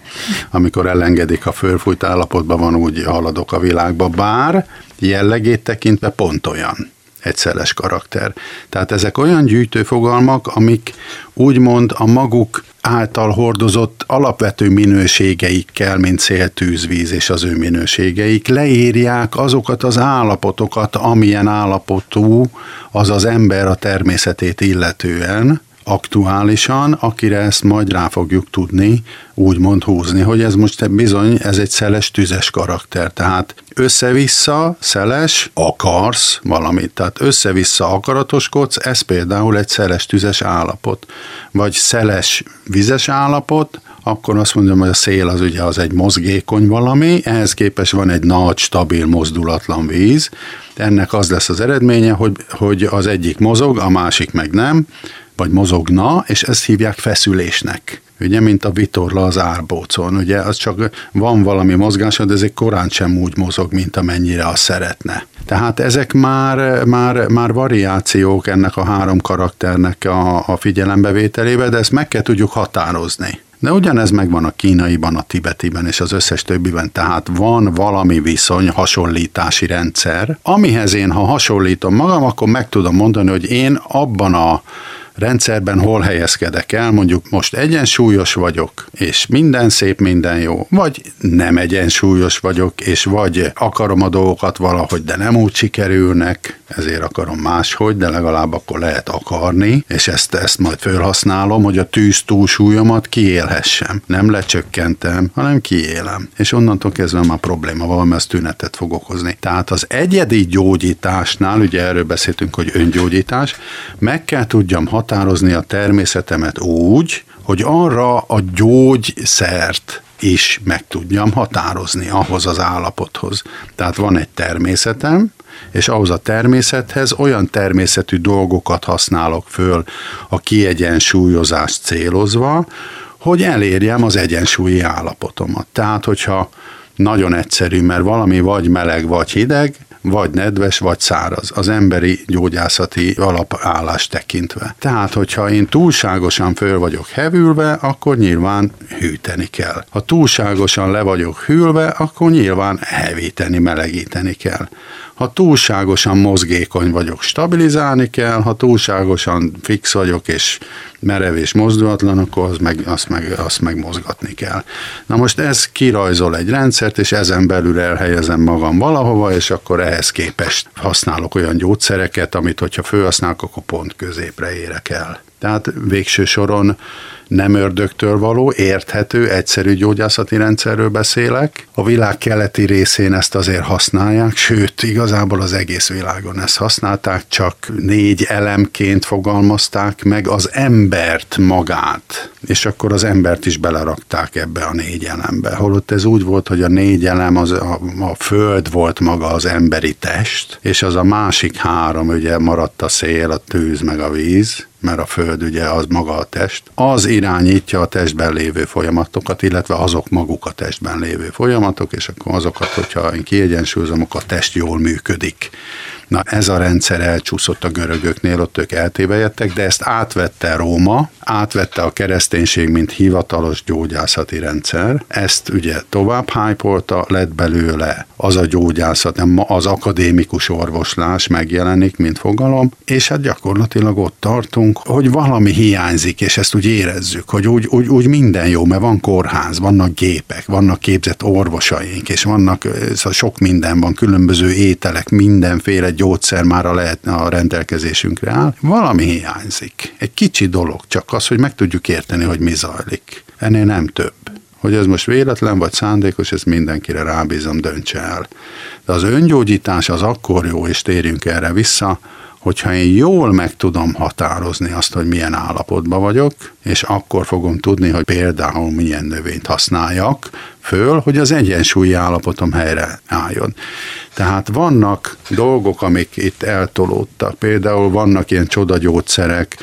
amikor elengedik a fölfújt állapotban van, úgy haladok a világba, bár jellegét tekintve pont olyan egy szeles karakter. Tehát ezek olyan gyűjtőfogalmak, amik úgymond a maguk által hordozott alapvető minőségeikkel, mint széltűzvíz és az ő minőségeik, leírják azokat az állapotokat, amilyen állapotú az az ember a természetét illetően, aktuálisan, akire ezt majd rá fogjuk tudni úgymond húzni, hogy ez most bizony, ez egy szeles, tüzes karakter, tehát össze-vissza, szeles, akarsz valamit, tehát össze-vissza akaratoskodsz, ez például egy szeles, tüzes állapot, vagy szeles, vizes állapot, akkor azt mondom, hogy a szél az ugye az egy mozgékony valami, ehhez képest van egy nagy, stabil, mozdulatlan víz, ennek az lesz az eredménye, hogy, hogy az egyik mozog, a másik meg nem, vagy mozogna, és ezt hívják feszülésnek. Ugye, mint a vitorla az árbócon, ugye, az csak van valami mozgás, de ezek korán sem úgy mozog, mint amennyire azt szeretne. Tehát ezek már, már, már variációk ennek a három karakternek a, a figyelembevételébe, de ezt meg kell tudjuk határozni. De ugyanez megvan a kínaiban, a tibetiben és az összes többiben, tehát van valami viszony, hasonlítási rendszer, amihez én, ha hasonlítom magam, akkor meg tudom mondani, hogy én abban a rendszerben hol helyezkedek el, mondjuk most egyensúlyos vagyok, és minden szép, minden jó, vagy nem egyensúlyos vagyok, és vagy akarom a dolgokat valahogy, de nem úgy sikerülnek, ezért akarom máshogy, de legalább akkor lehet akarni, és ezt, ezt majd felhasználom, hogy a tűz túlsúlyomat kiélhessem. Nem lecsökkentem, hanem kiélem. És onnantól kezdve már probléma van, mert ez tünetet fog okozni. Tehát az egyedi gyógyításnál, ugye erről beszéltünk, hogy öngyógyítás, meg kell tudjam határozni a természetemet úgy, hogy arra a gyógyszert is meg tudjam határozni ahhoz az állapothoz. Tehát van egy természetem, és ahhoz a természethez olyan természetű dolgokat használok föl a kiegyensúlyozást célozva, hogy elérjem az egyensúlyi állapotomat. Tehát, hogyha nagyon egyszerű, mert valami vagy meleg, vagy hideg, vagy nedves, vagy száraz, az emberi gyógyászati alapállást tekintve. Tehát, hogyha én túlságosan föl vagyok hevülve, akkor nyilván hűteni kell. Ha túlságosan le vagyok hűlve, akkor nyilván hevíteni, melegíteni kell. Ha túlságosan mozgékony vagyok, stabilizálni kell, ha túlságosan fix vagyok és merev és mozdulatlan, akkor az meg, azt, meg, azt meg mozgatni kell. Na most ez kirajzol egy rendszert, és ezen belül elhelyezem magam valahova, és akkor ehhez képest használok olyan gyógyszereket, amit hogyha felhasználok, akkor pont középre érek el. Tehát végső soron nem ördögtől való, érthető, egyszerű gyógyászati rendszerről beszélek. A világ keleti részén ezt azért használják, sőt, igazából az egész világon ezt használták, csak négy elemként fogalmazták meg az embert magát, és akkor az embert is belerakták ebbe a négy elembe. Holott ez úgy volt, hogy a négy elem, az a, a föld volt maga az emberi test, és az a másik három, ugye maradt a szél, a tűz, meg a víz, mert a föld ugye az maga a test, az irányítja a testben lévő folyamatokat, illetve azok maguk a testben lévő folyamatok, és akkor azokat, hogyha én kiegyensúlyozom, akkor a test jól működik. Na ez a rendszer elcsúszott a görögöknél, ott ők eltévejettek, de ezt átvette Róma, átvette a kereszténység, mint hivatalos gyógyászati rendszer. Ezt ugye tovább hypolta, lett belőle az a gyógyászat, az akadémikus orvoslás megjelenik, mint fogalom, és hát gyakorlatilag ott tartunk, hogy valami hiányzik, és ezt úgy érezzük, hogy úgy, úgy, úgy minden jó, mert van kórház, vannak gépek, vannak képzett orvosaink, és vannak szóval sok minden van, különböző ételek, mindenféle gyógyszer már a, lehet, a rendelkezésünkre áll. Valami hiányzik. Egy kicsi dolog, csak az, hogy meg tudjuk érteni, hogy mi zajlik. Ennél nem több. Hogy ez most véletlen vagy szándékos, ezt mindenkire rábízom, döntse el. De az öngyógyítás az akkor jó, és térjünk erre vissza, hogyha én jól meg tudom határozni azt, hogy milyen állapotban vagyok, és akkor fogom tudni, hogy például milyen növényt használjak föl, hogy az egyensúlyi állapotom helyre álljon. Tehát vannak dolgok, amik itt eltolódtak. Például vannak ilyen csodagyógyszerek,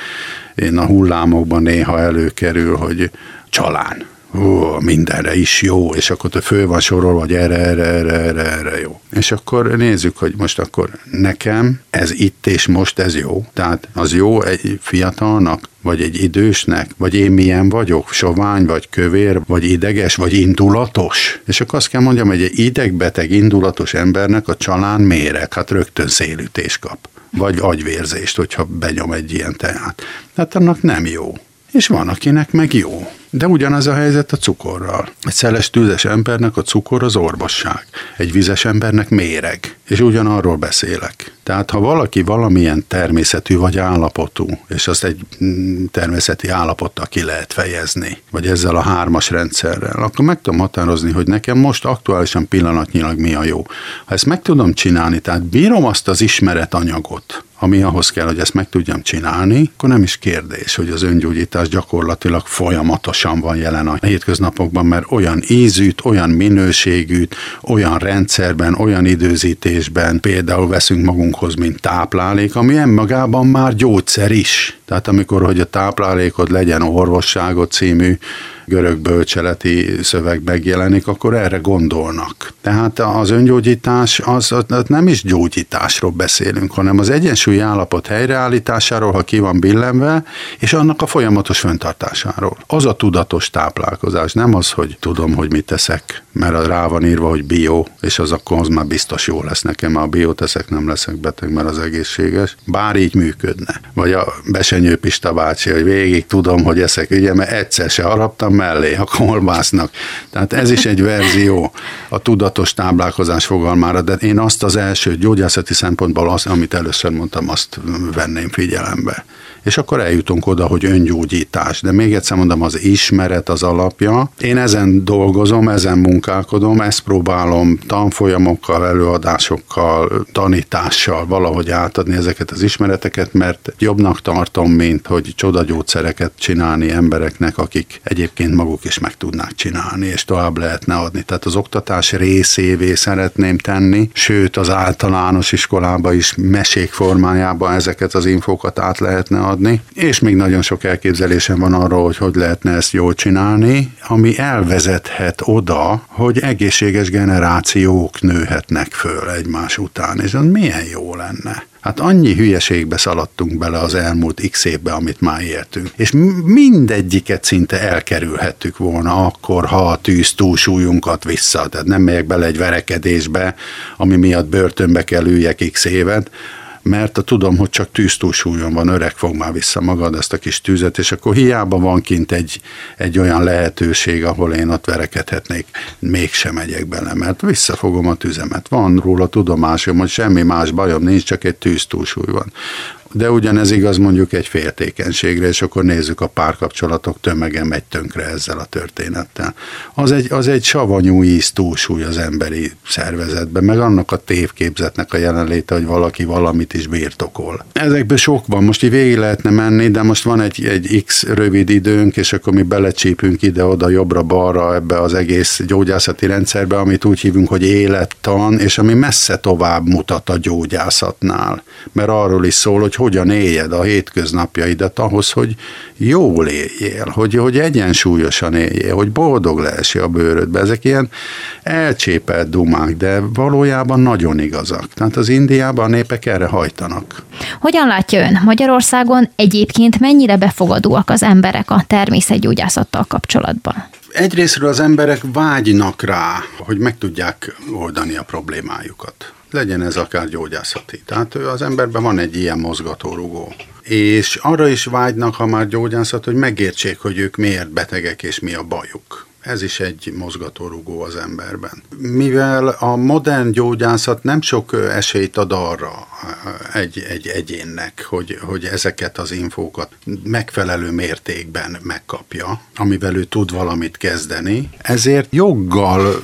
én a hullámokban néha előkerül, hogy csalán ó, mindenre is jó, és akkor te föl van sorol, vagy erre, erre, erre, erre, erre jó. És akkor nézzük, hogy most akkor nekem ez itt és most ez jó. Tehát az jó egy fiatalnak, vagy egy idősnek, vagy én milyen vagyok, sovány, vagy kövér, vagy ideges, vagy indulatos. És akkor azt kell mondjam, hogy egy idegbeteg, indulatos embernek a csalán méreg, hát rögtön szélütés kap. Vagy agyvérzést, hogyha benyom egy ilyen teát. Hát annak nem jó. És van, akinek meg jó. De ugyanaz a helyzet a cukorral. Egy szeles tűzes embernek a cukor az orvosság, egy vizes embernek méreg, és ugyanarról beszélek. Tehát ha valaki valamilyen természetű vagy állapotú, és azt egy mm, természeti állapottal ki lehet fejezni, vagy ezzel a hármas rendszerrel, akkor meg tudom határozni, hogy nekem most aktuálisan pillanatnyilag mi a jó. Ha ezt meg tudom csinálni, tehát bírom azt az ismeretanyagot, ami ahhoz kell, hogy ezt meg tudjam csinálni, akkor nem is kérdés, hogy az öngyógyítás gyakorlatilag folyamatosan van jelen a hétköznapokban, mert olyan ízűt, olyan minőségűt, olyan rendszerben, olyan időzítésben például veszünk magunkhoz, mint táplálék, ami önmagában már gyógyszer is. Tehát amikor, hogy a táplálékod legyen orvosságot című görög bölcseleti szöveg megjelenik, akkor erre gondolnak. Tehát az öngyógyítás, az, az nem is gyógyításról beszélünk, hanem az egyensúlyi állapot helyreállításáról, ha ki van billenve, és annak a folyamatos fenntartásáról. Az a tudatos táplálkozás, nem az, hogy tudom, hogy mit teszek, mert rá van írva, hogy bio, és az akkor az már biztos jó lesz nekem, a bio teszek, nem leszek beteg, mert az egészséges. Bár így működne. Vagy a Besenyő Pista bácsi, hogy végig tudom, hogy eszek, ugye, mert egyszer se haraptam mellé a kolbásznak. Tehát ez is egy verzió a tudatos táplálkozás fogalmára, de én azt az első gyógyászati szempontból, azt, amit először mondtam, azt venném figyelembe és akkor eljutunk oda, hogy öngyógyítás. De még egyszer mondom, az ismeret az alapja. Én ezen dolgozom, ezen munkálkodom, ezt próbálom tanfolyamokkal, előadásokkal, tanítással valahogy átadni ezeket az ismereteket, mert jobbnak tartom, mint hogy csodagyógyszereket csinálni embereknek, akik egyébként maguk is meg tudnák csinálni, és tovább lehetne adni. Tehát az oktatás részévé szeretném tenni, sőt az általános iskolába is mesék formájában ezeket az infókat át lehetne adni adni, és még nagyon sok elképzelésem van arról, hogy hogy lehetne ezt jól csinálni, ami elvezethet oda, hogy egészséges generációk nőhetnek föl egymás után, és az milyen jó lenne. Hát annyi hülyeségbe szaladtunk bele az elmúlt x évbe, amit már értünk. És mindegyiket szinte elkerülhettük volna akkor, ha a tűz túlsúlyunkat vissza. Tehát nem megyek bele egy verekedésbe, ami miatt börtönbe kell üljek x évet, mert a tudom, hogy csak tűztúlsúlyon van, öreg fog már vissza magad ezt a kis tűzet, és akkor hiába van kint egy, egy olyan lehetőség, ahol én ott verekedhetnék, mégsem megyek bele, mert visszafogom a tüzemet. Van róla tudomásom, hogy semmi más bajom nincs, csak egy tűztúlsúly van de ugyanez igaz mondjuk egy féltékenységre, és akkor nézzük a párkapcsolatok tömege megy tönkre ezzel a történettel. Az egy, az egy savanyú íz túlsúly az emberi szervezetben, meg annak a tévképzetnek a jelenléte, hogy valaki valamit is birtokol. Ezekből sok van, most így végig lehetne menni, de most van egy, egy x rövid időnk, és akkor mi belecsípünk ide-oda, jobbra-balra ebbe az egész gyógyászati rendszerbe, amit úgy hívunk, hogy élettan, és ami messze tovább mutat a gyógyászatnál. Mert arról is szól, hogy hogyan éljed a hétköznapjaidat ahhoz, hogy jól éljél, hogy, hogy egyensúlyosan éljél, hogy boldog lehessél a bőrödbe. Ezek ilyen elcsépelt dumák, de valójában nagyon igazak. Tehát az Indiában a népek erre hajtanak. Hogyan látja ön Magyarországon egyébként mennyire befogadóak az emberek a természetgyógyászattal kapcsolatban? Egyrésztről az emberek vágynak rá, hogy meg tudják oldani a problémájukat legyen ez akár gyógyászati. Tehát az emberben van egy ilyen mozgatórugó. És arra is vágynak, ha már gyógyászat, hogy megértsék, hogy ők miért betegek és mi a bajuk. Ez is egy mozgatórugó az emberben. Mivel a modern gyógyászat nem sok esélyt ad arra egy, egy egyénnek, hogy, hogy ezeket az infókat megfelelő mértékben megkapja, amivel ő tud valamit kezdeni, ezért joggal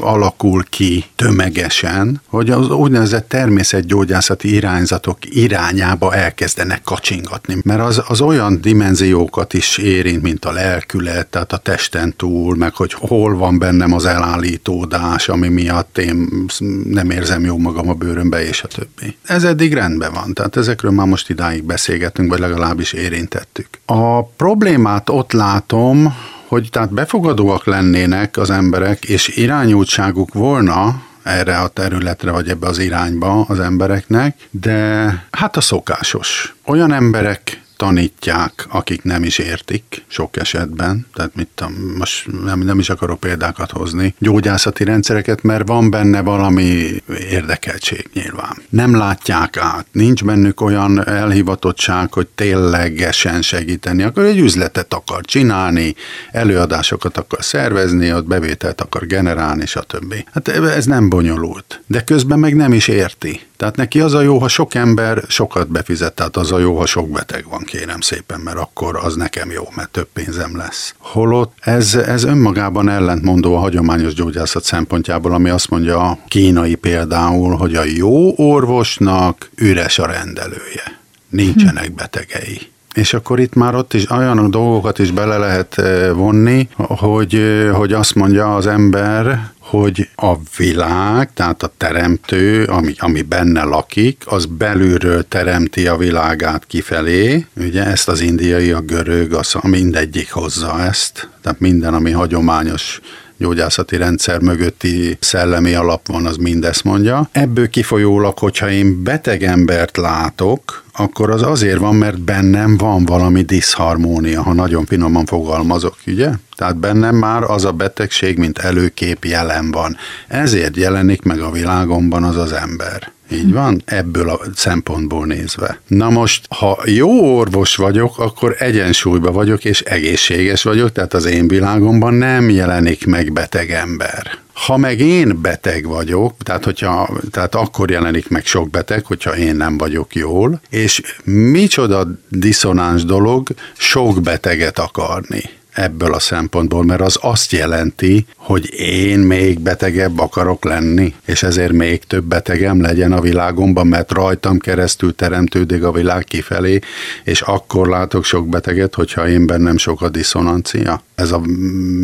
alakul ki tömegesen, hogy az úgynevezett természetgyógyászati irányzatok irányába elkezdenek kacsingatni, mert az, az olyan dimenziókat is érint, mint a lelkület, tehát a testen túl, meg, hogy hol van bennem az elállítódás, ami miatt én nem érzem jó magam a bőrömbe, és a többi. Ez eddig rendben van, tehát ezekről már most idáig beszélgetünk, vagy legalábbis érintettük. A problémát ott látom, hogy tehát befogadóak lennének az emberek, és irányultságuk volna erre a területre, vagy ebbe az irányba az embereknek, de hát a szokásos. Olyan emberek tanítják, akik nem is értik sok esetben, tehát mit most nem, nem is akarok példákat hozni, gyógyászati rendszereket, mert van benne valami érdekeltség nyilván. Nem látják át, nincs bennük olyan elhivatottság, hogy ténylegesen segíteni, akkor egy üzletet akar csinálni, előadásokat akar szervezni, ott bevételt akar generálni, stb. Hát ez nem bonyolult, de közben meg nem is érti. Tehát neki az a jó, ha sok ember sokat befizet, tehát az a jó, ha sok beteg van, kérem szépen, mert akkor az nekem jó, mert több pénzem lesz. Holott ez, ez önmagában ellentmondó a hagyományos gyógyászat szempontjából, ami azt mondja a kínai például, hogy a jó orvosnak üres a rendelője, nincsenek betegei. És akkor itt már ott is olyan dolgokat is bele lehet eh, vonni, hogy, eh, hogy azt mondja az ember, hogy a világ, tehát a teremtő, ami, ami benne lakik, az belülről teremti a világát kifelé. Ugye ezt az indiai, a görög, az mindegyik hozza ezt. Tehát minden, ami hagyományos gyógyászati rendszer mögötti szellemi alap van, az mindezt mondja. Ebből kifolyólag, hogyha én beteg embert látok, akkor az azért van, mert bennem van valami diszharmónia, ha nagyon finoman fogalmazok, ugye? Tehát bennem már az a betegség, mint előkép jelen van. Ezért jelenik meg a világomban az az ember. Így van, ebből a szempontból nézve. Na most, ha jó orvos vagyok, akkor egyensúlyban vagyok, és egészséges vagyok, tehát az én világomban nem jelenik meg beteg ember. Ha meg én beteg vagyok, tehát, hogyha, tehát akkor jelenik meg sok beteg, hogyha én nem vagyok jól, és micsoda diszonáns dolog sok beteget akarni ebből a szempontból, mert az azt jelenti, hogy én még betegebb akarok lenni, és ezért még több betegem legyen a világomban, mert rajtam keresztül teremtődik a világ kifelé, és akkor látok sok beteget, hogyha én bennem sok a diszonancia. Ez a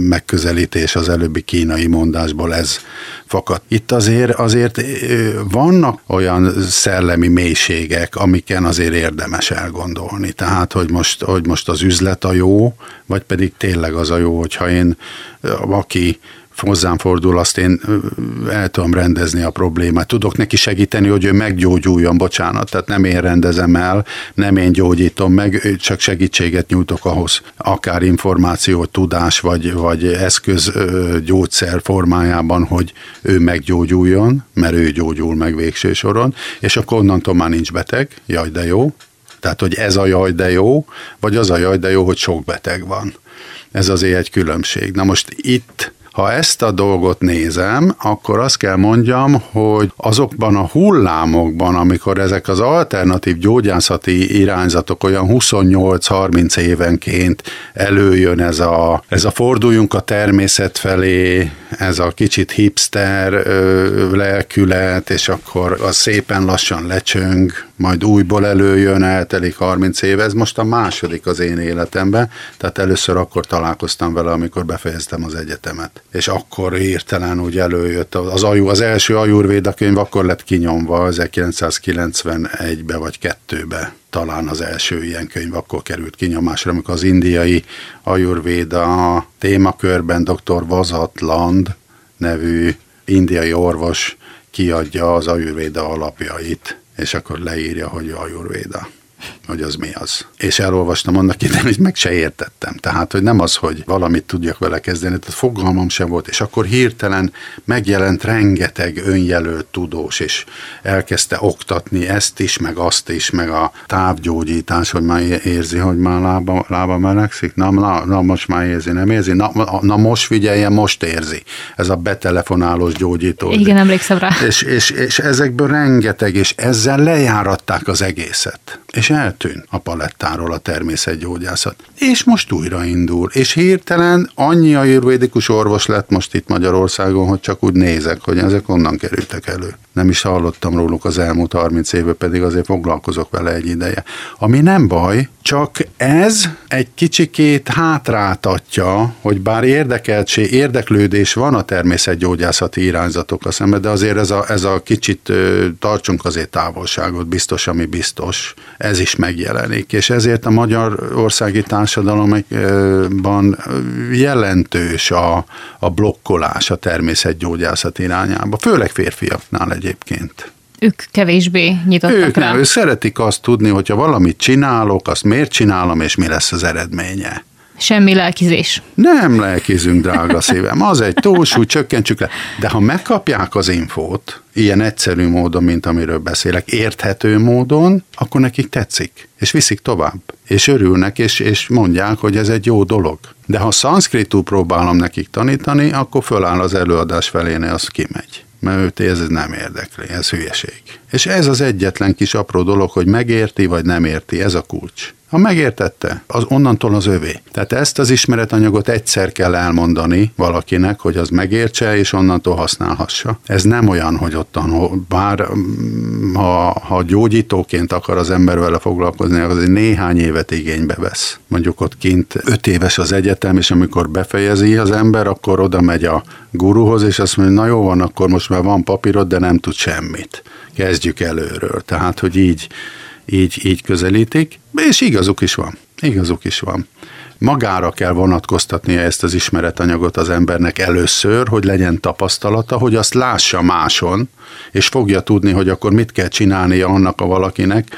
megközelítés az előbbi kínai mondásból ez fakad. Itt azért, azért vannak olyan szellemi mélységek, amiken azért érdemes elgondolni. Tehát, hogy most, hogy most az üzlet a jó, vagy pedig tényleg az a jó, hogyha én, aki hozzám fordul, azt én el tudom rendezni a problémát. Tudok neki segíteni, hogy ő meggyógyuljon, bocsánat, tehát nem én rendezem el, nem én gyógyítom meg, csak segítséget nyújtok ahhoz, akár információ, tudás, vagy, vagy eszköz gyógyszer formájában, hogy ő meggyógyuljon, mert ő gyógyul meg végső soron, és akkor onnantól már nincs beteg, jaj de jó, tehát, hogy ez a jaj de jó, vagy az a jaj de jó, hogy sok beteg van. Ez azért egy különbség. Na most itt ha ezt a dolgot nézem, akkor azt kell mondjam, hogy azokban a hullámokban, amikor ezek az alternatív gyógyászati irányzatok olyan 28-30 évenként előjön ez a, ez a forduljunk a természet felé, ez a kicsit hipster ö, lelkület, és akkor az szépen lassan lecsöng, majd újból előjön, eltelik 30 év, ez most a második az én életemben, tehát először akkor találkoztam vele, amikor befejeztem az egyetemet. És akkor hirtelen úgy előjött az ajú, az első ajurvéda könyv akkor lett kinyomva 1991-be vagy 2-be talán az első ilyen könyv akkor került kinyomásra, amikor az indiai ajurvéda témakörben dr. Vazatland nevű indiai orvos kiadja az ajurvéda alapjait és akkor leírja, hogy ajurvéda hogy az mi az. És elolvastam annak idején, hogy meg se értettem. Tehát, hogy nem az, hogy valamit tudjak vele kezdeni, tehát fogalmam sem volt, és akkor hirtelen megjelent rengeteg önjelölt tudós, és elkezdte oktatni ezt is, meg azt is, meg a távgyógyítás, hogy már érzi, hogy már lába, lába melegszik, na, na, na, most már érzi, nem érzi, na, na most figyeljen, most érzi. Ez a betelefonálós gyógyító. Igen, emlékszem rá. És, és, és ezekből rengeteg, és ezzel lejáratták az egészet. És eltűn a palettáról a természetgyógyászat. És most újraindul. És hirtelen annyi jurvédikus orvos lett most itt Magyarországon, hogy csak úgy nézek, hogy ezek onnan kerültek elő. Nem is hallottam róluk az elmúlt 30 évben, pedig azért foglalkozok vele egy ideje. Ami nem baj, csak ez egy kicsikét hátráltatja, hogy bár érdekeltség, érdeklődés van a természetgyógyászati irányzatok a szemben, de azért ez a, ez a kicsit tartsunk azért távolságot, biztos, ami biztos, ez is megjelenik. És ezért a magyarországi társadalomban jelentős a, a blokkolás a természetgyógyászat irányába, főleg férfiaknál egyébként ők kevésbé nyitottak ők rá. Nem, ők szeretik azt tudni, hogyha valamit csinálok, azt miért csinálom, és mi lesz az eredménye. Semmi lelkizés. Nem lelkizünk, drága szívem. Az egy túlsúly, csökkentsük le. De ha megkapják az infót, ilyen egyszerű módon, mint amiről beszélek, érthető módon, akkor nekik tetszik, és viszik tovább, és örülnek, és, és mondják, hogy ez egy jó dolog. De ha szanszkritú próbálom nekik tanítani, akkor föláll az előadás feléne, az kimegy mert őt ez nem érdekli, ez hülyeség. És ez az egyetlen kis apró dolog, hogy megérti vagy nem érti, ez a kulcs. Ha megértette, az onnantól az övé. Tehát ezt az ismeretanyagot egyszer kell elmondani valakinek, hogy az megértse, és onnantól használhassa. Ez nem olyan, hogy ottan, bár mm, ha, ha gyógyítóként akar az ember vele foglalkozni, az egy néhány évet igénybe vesz. Mondjuk ott kint öt éves az egyetem, és amikor befejezi az ember, akkor oda megy a guruhoz, és azt mondja, na jó van, akkor most már van papírod, de nem tud semmit. Kezdjük előről. Tehát, hogy így így, így közelítik, és igazuk is van. Igazuk is van. Magára kell vonatkoztatnia ezt az ismeretanyagot az embernek először, hogy legyen tapasztalata, hogy azt lássa máson, és fogja tudni, hogy akkor mit kell csinálnia annak a valakinek,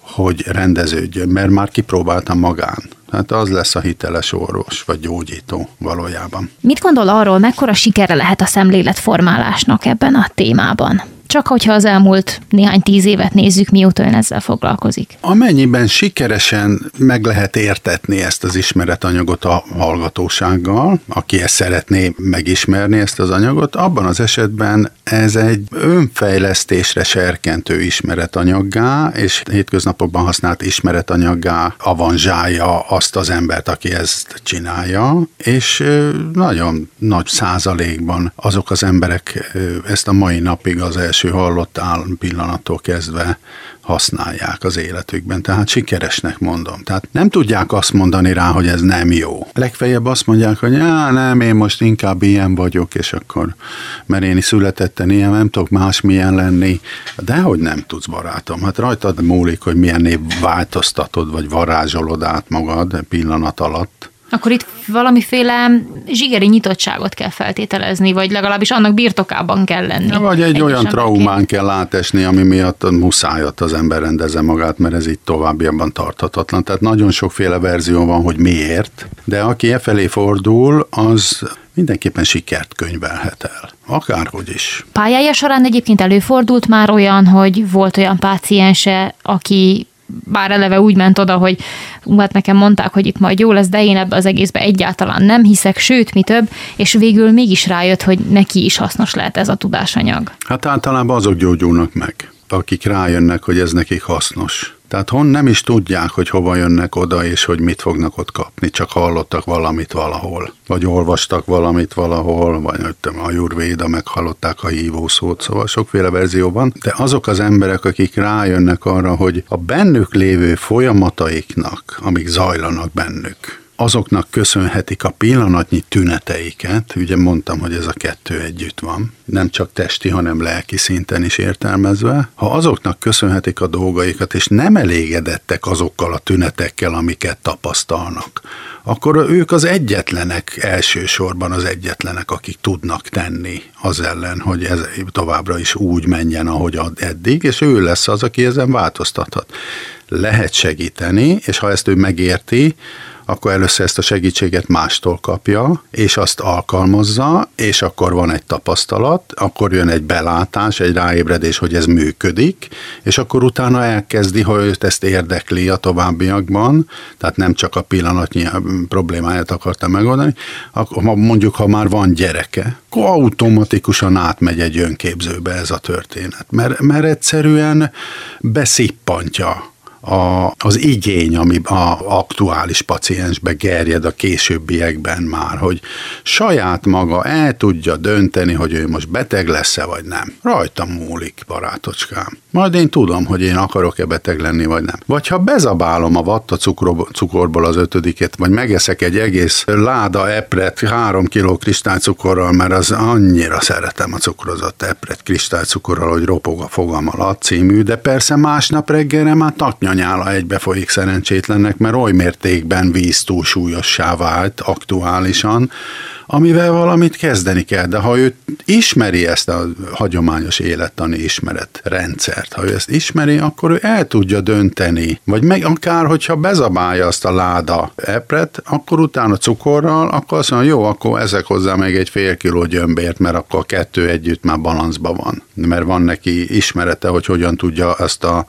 hogy rendeződjön, mert már kipróbáltam magán. Hát az lesz a hiteles orvos, vagy gyógyító valójában. Mit gondol arról, mekkora sikere lehet a szemléletformálásnak ebben a témában? Csak hogyha az elmúlt néhány tíz évet nézzük, mióta ön ezzel foglalkozik. Amennyiben sikeresen meg lehet értetni ezt az ismeretanyagot a hallgatósággal, aki ezt szeretné megismerni, ezt az anyagot, abban az esetben ez egy önfejlesztésre serkentő ismeretanyaggá, és hétköznapokban használt ismeretanyaggá avanzsálja azt az embert, aki ezt csinálja, és nagyon nagy százalékban azok az emberek ezt a mai napig az első első hallott áll pillanattól kezdve használják az életükben. Tehát sikeresnek mondom. Tehát nem tudják azt mondani rá, hogy ez nem jó. Legfeljebb azt mondják, hogy á, nem, én most inkább ilyen vagyok, és akkor, mert én is születetten ilyen, nem tudok más milyen lenni. De hogy nem tudsz, barátom? Hát rajtad múlik, hogy milyen név változtatod, vagy varázsolod át magad pillanat alatt akkor itt valamiféle zsigeri nyitottságot kell feltételezni, vagy legalábbis annak birtokában kell lenni. Ja, vagy egy, egy olyan traumán kell átesni, ami miatt muszájat az ember rendezze magát, mert ez így továbbiakban tarthatatlan. Tehát nagyon sokféle verzió van, hogy miért, de aki e felé fordul, az mindenképpen sikert könyvelhet el. Akárhogy is. Pályája során egyébként előfordult már olyan, hogy volt olyan páciense, aki bár eleve úgy ment oda, hogy hát nekem mondták, hogy itt majd jó lesz, de én ebbe az egészbe egyáltalán nem hiszek, sőt, mi több, és végül mégis rájött, hogy neki is hasznos lehet ez a tudásanyag. Hát általában azok gyógyulnak meg, akik rájönnek, hogy ez nekik hasznos. Tehát hon nem is tudják, hogy hova jönnek oda, és hogy mit fognak ott kapni, csak hallottak valamit valahol, vagy olvastak valamit valahol, vagy a Jurvéda, meghallották a hívószót, szóval sokféle verzió van, de azok az emberek, akik rájönnek arra, hogy a bennük lévő folyamataiknak, amik zajlanak bennük, azoknak köszönhetik a pillanatnyi tüneteiket, ugye mondtam, hogy ez a kettő együtt van, nem csak testi, hanem lelki szinten is értelmezve, ha azoknak köszönhetik a dolgaikat, és nem elégedettek azokkal a tünetekkel, amiket tapasztalnak, akkor ők az egyetlenek, elsősorban az egyetlenek, akik tudnak tenni az ellen, hogy ez továbbra is úgy menjen, ahogy eddig, és ő lesz az, aki ezen változtathat. Lehet segíteni, és ha ezt ő megérti, akkor először ezt a segítséget mástól kapja, és azt alkalmazza, és akkor van egy tapasztalat, akkor jön egy belátás, egy ráébredés, hogy ez működik, és akkor utána elkezdi, hogy őt ezt érdekli a továbbiakban, tehát nem csak a pillanatnyi problémáját akarta megoldani, akkor mondjuk, ha már van gyereke, akkor automatikusan átmegy egy önképzőbe ez a történet, mert, mert egyszerűen beszippantja a, az igény, ami a aktuális paciensbe gerjed a későbbiekben már, hogy saját maga el tudja dönteni, hogy ő most beteg lesz-e vagy nem. Rajtam múlik, barátocskám. Majd én tudom, hogy én akarok-e beteg lenni, vagy nem. Vagy ha bezabálom a vatta cukorból az ötödiket, vagy megeszek egy egész láda epret, három kiló kristálycukorral, mert az annyira szeretem a cukrozott epret kristálycukorral, hogy ropog a fogam alatt című, de persze másnap reggelre már taknyanyála egybe folyik szerencsétlennek, mert oly mértékben víz túlsúlyossá vált aktuálisan, amivel valamit kezdeni kell, de ha ő ismeri ezt a hagyományos élettani ismeret rendszert, ha ő ezt ismeri, akkor ő el tudja dönteni, vagy meg akár, hogyha bezabálja azt a láda epret, akkor utána cukorral, akkor azt mondja, jó, akkor ezek hozzá még egy fél kiló gyömbért, mert akkor a kettő együtt már balanszban van. Mert van neki ismerete, hogy hogyan tudja ezt a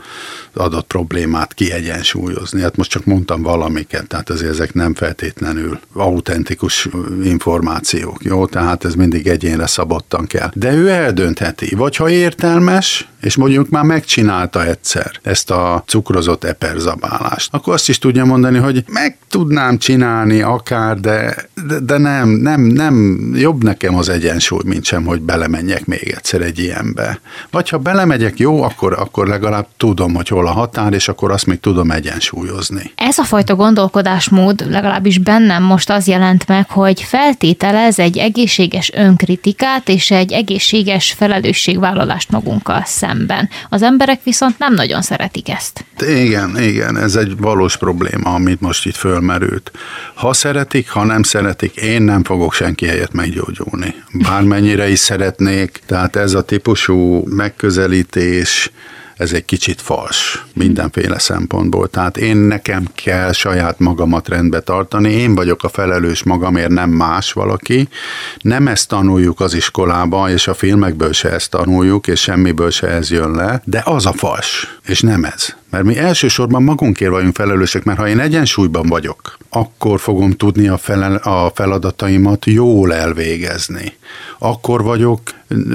adott problémát kiegyensúlyozni. Hát most csak mondtam valamiket, tehát azért ezek nem feltétlenül autentikus információk információk, jó? Tehát ez mindig egyénre szabottan kell. De ő eldöntheti, vagy ha értelmes, és mondjuk már megcsinálta egyszer ezt a cukrozott eperzabálást, akkor azt is tudja mondani, hogy meg tudnám csinálni akár, de, de, de nem, nem, nem, jobb nekem az egyensúly, mint sem, hogy belemenjek még egyszer egy ilyenbe. Vagy ha belemegyek, jó, akkor, akkor legalább tudom, hogy hol a határ, és akkor azt még tudom egyensúlyozni. Ez a fajta gondolkodásmód legalábbis bennem most az jelent meg, hogy feltételez egy egészséges önkritikát és egy egészséges felelősségvállalást magunkkal szemben. Az emberek viszont nem nagyon szeretik ezt. Igen, igen, ez egy valós probléma, amit most itt fölmerült. Ha szeretik, ha nem szeretik, én nem fogok senki helyett meggyógyulni. Bármennyire is szeretnék, tehát ez a típusú megközelítés, ez egy kicsit fals mindenféle szempontból. Tehát én nekem kell saját magamat rendbe tartani, én vagyok a felelős magamért, nem más valaki. Nem ezt tanuljuk az iskolába, és a filmekből se ezt tanuljuk, és semmiből se ez jön le, de az a fals, és nem ez. Mert mi elsősorban magunkért vagyunk felelősek, mert ha én egyensúlyban vagyok, akkor fogom tudni a, felel, a feladataimat jól elvégezni. Akkor vagyok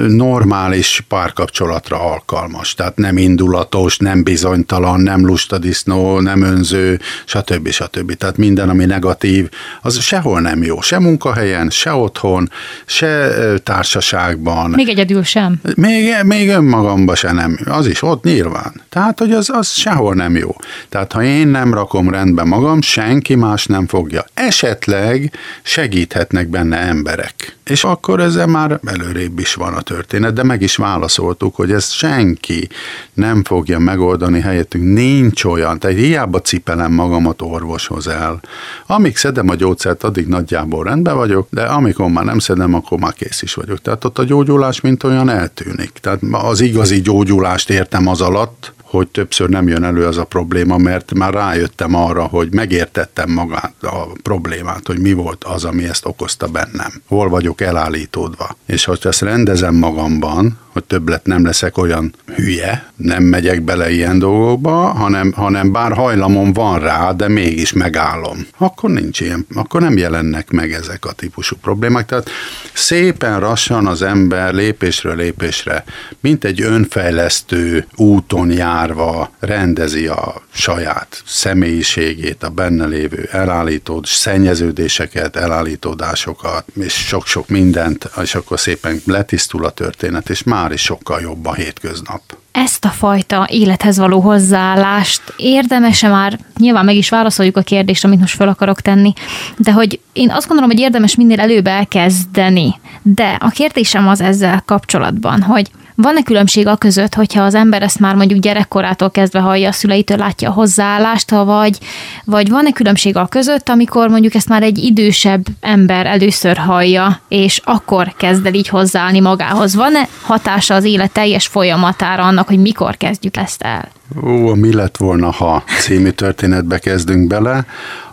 normális párkapcsolatra alkalmas, tehát nem indulatos, nem bizonytalan, nem lustadisznó, nem önző, stb. stb. Tehát minden, ami negatív, az sehol nem jó. Se munkahelyen, se otthon, se társaságban. Még egyedül sem. Még, még önmagamban se nem. Az is ott nyilván. Tehát, hogy az, az sehol nem jó. Tehát, ha én nem rakom rendbe magam, senki más nem fogja. Esetleg segíthetnek benne emberek. És akkor ezzel már előrébb is van a történet, de meg is válaszoltuk, hogy ezt senki nem fogja megoldani helyettünk. Nincs olyan, tehát hiába cipelem magamat orvoshoz el. Amíg szedem a gyógyszert, addig nagyjából rendben vagyok, de amikor már nem szedem, akkor már kész is vagyok. Tehát ott a gyógyulás mint olyan eltűnik. Tehát az igazi gyógyulást értem az alatt, hogy többször nem jön elő az a probléma, mert már rájöttem arra, hogy megértettem magát a problémát, hogy mi volt az, ami ezt okozta bennem. Hol vagyok elállítódva. És hogy ezt rendezem magamban, hogy többlet nem leszek olyan hülye, nem megyek bele ilyen dolgokba, hanem, hanem bár hajlamom van rá, de mégis megállom. Akkor nincs ilyen, akkor nem jelennek meg ezek a típusú problémák. Tehát szépen rassan az ember lépésről lépésre, mint egy önfejlesztő úton járva rendezi a saját személyiségét, a benne lévő elállítód, szennyeződéseket, elállítódásokat, és sok-sok mindent, és akkor szépen letisztul a történet, és már is sokkal jobb a hétköznap. Ezt a fajta élethez való hozzáállást érdemes-e már, nyilván meg is válaszoljuk a kérdést, amit most fel akarok tenni, de hogy én azt gondolom, hogy érdemes minél előbb elkezdeni. De a kérdésem az ezzel kapcsolatban, hogy van-e különbség a között, hogyha az ember ezt már mondjuk gyerekkorától kezdve hallja, a szüleitől látja a hozzáállást, vagy, vagy van-e különbség a között, amikor mondjuk ezt már egy idősebb ember először hallja, és akkor kezd el így hozzáállni magához? Van-e hatása az élet teljes folyamatára annak, hogy mikor kezdjük ezt el? Ó, mi lett volna, ha című történetbe kezdünk bele.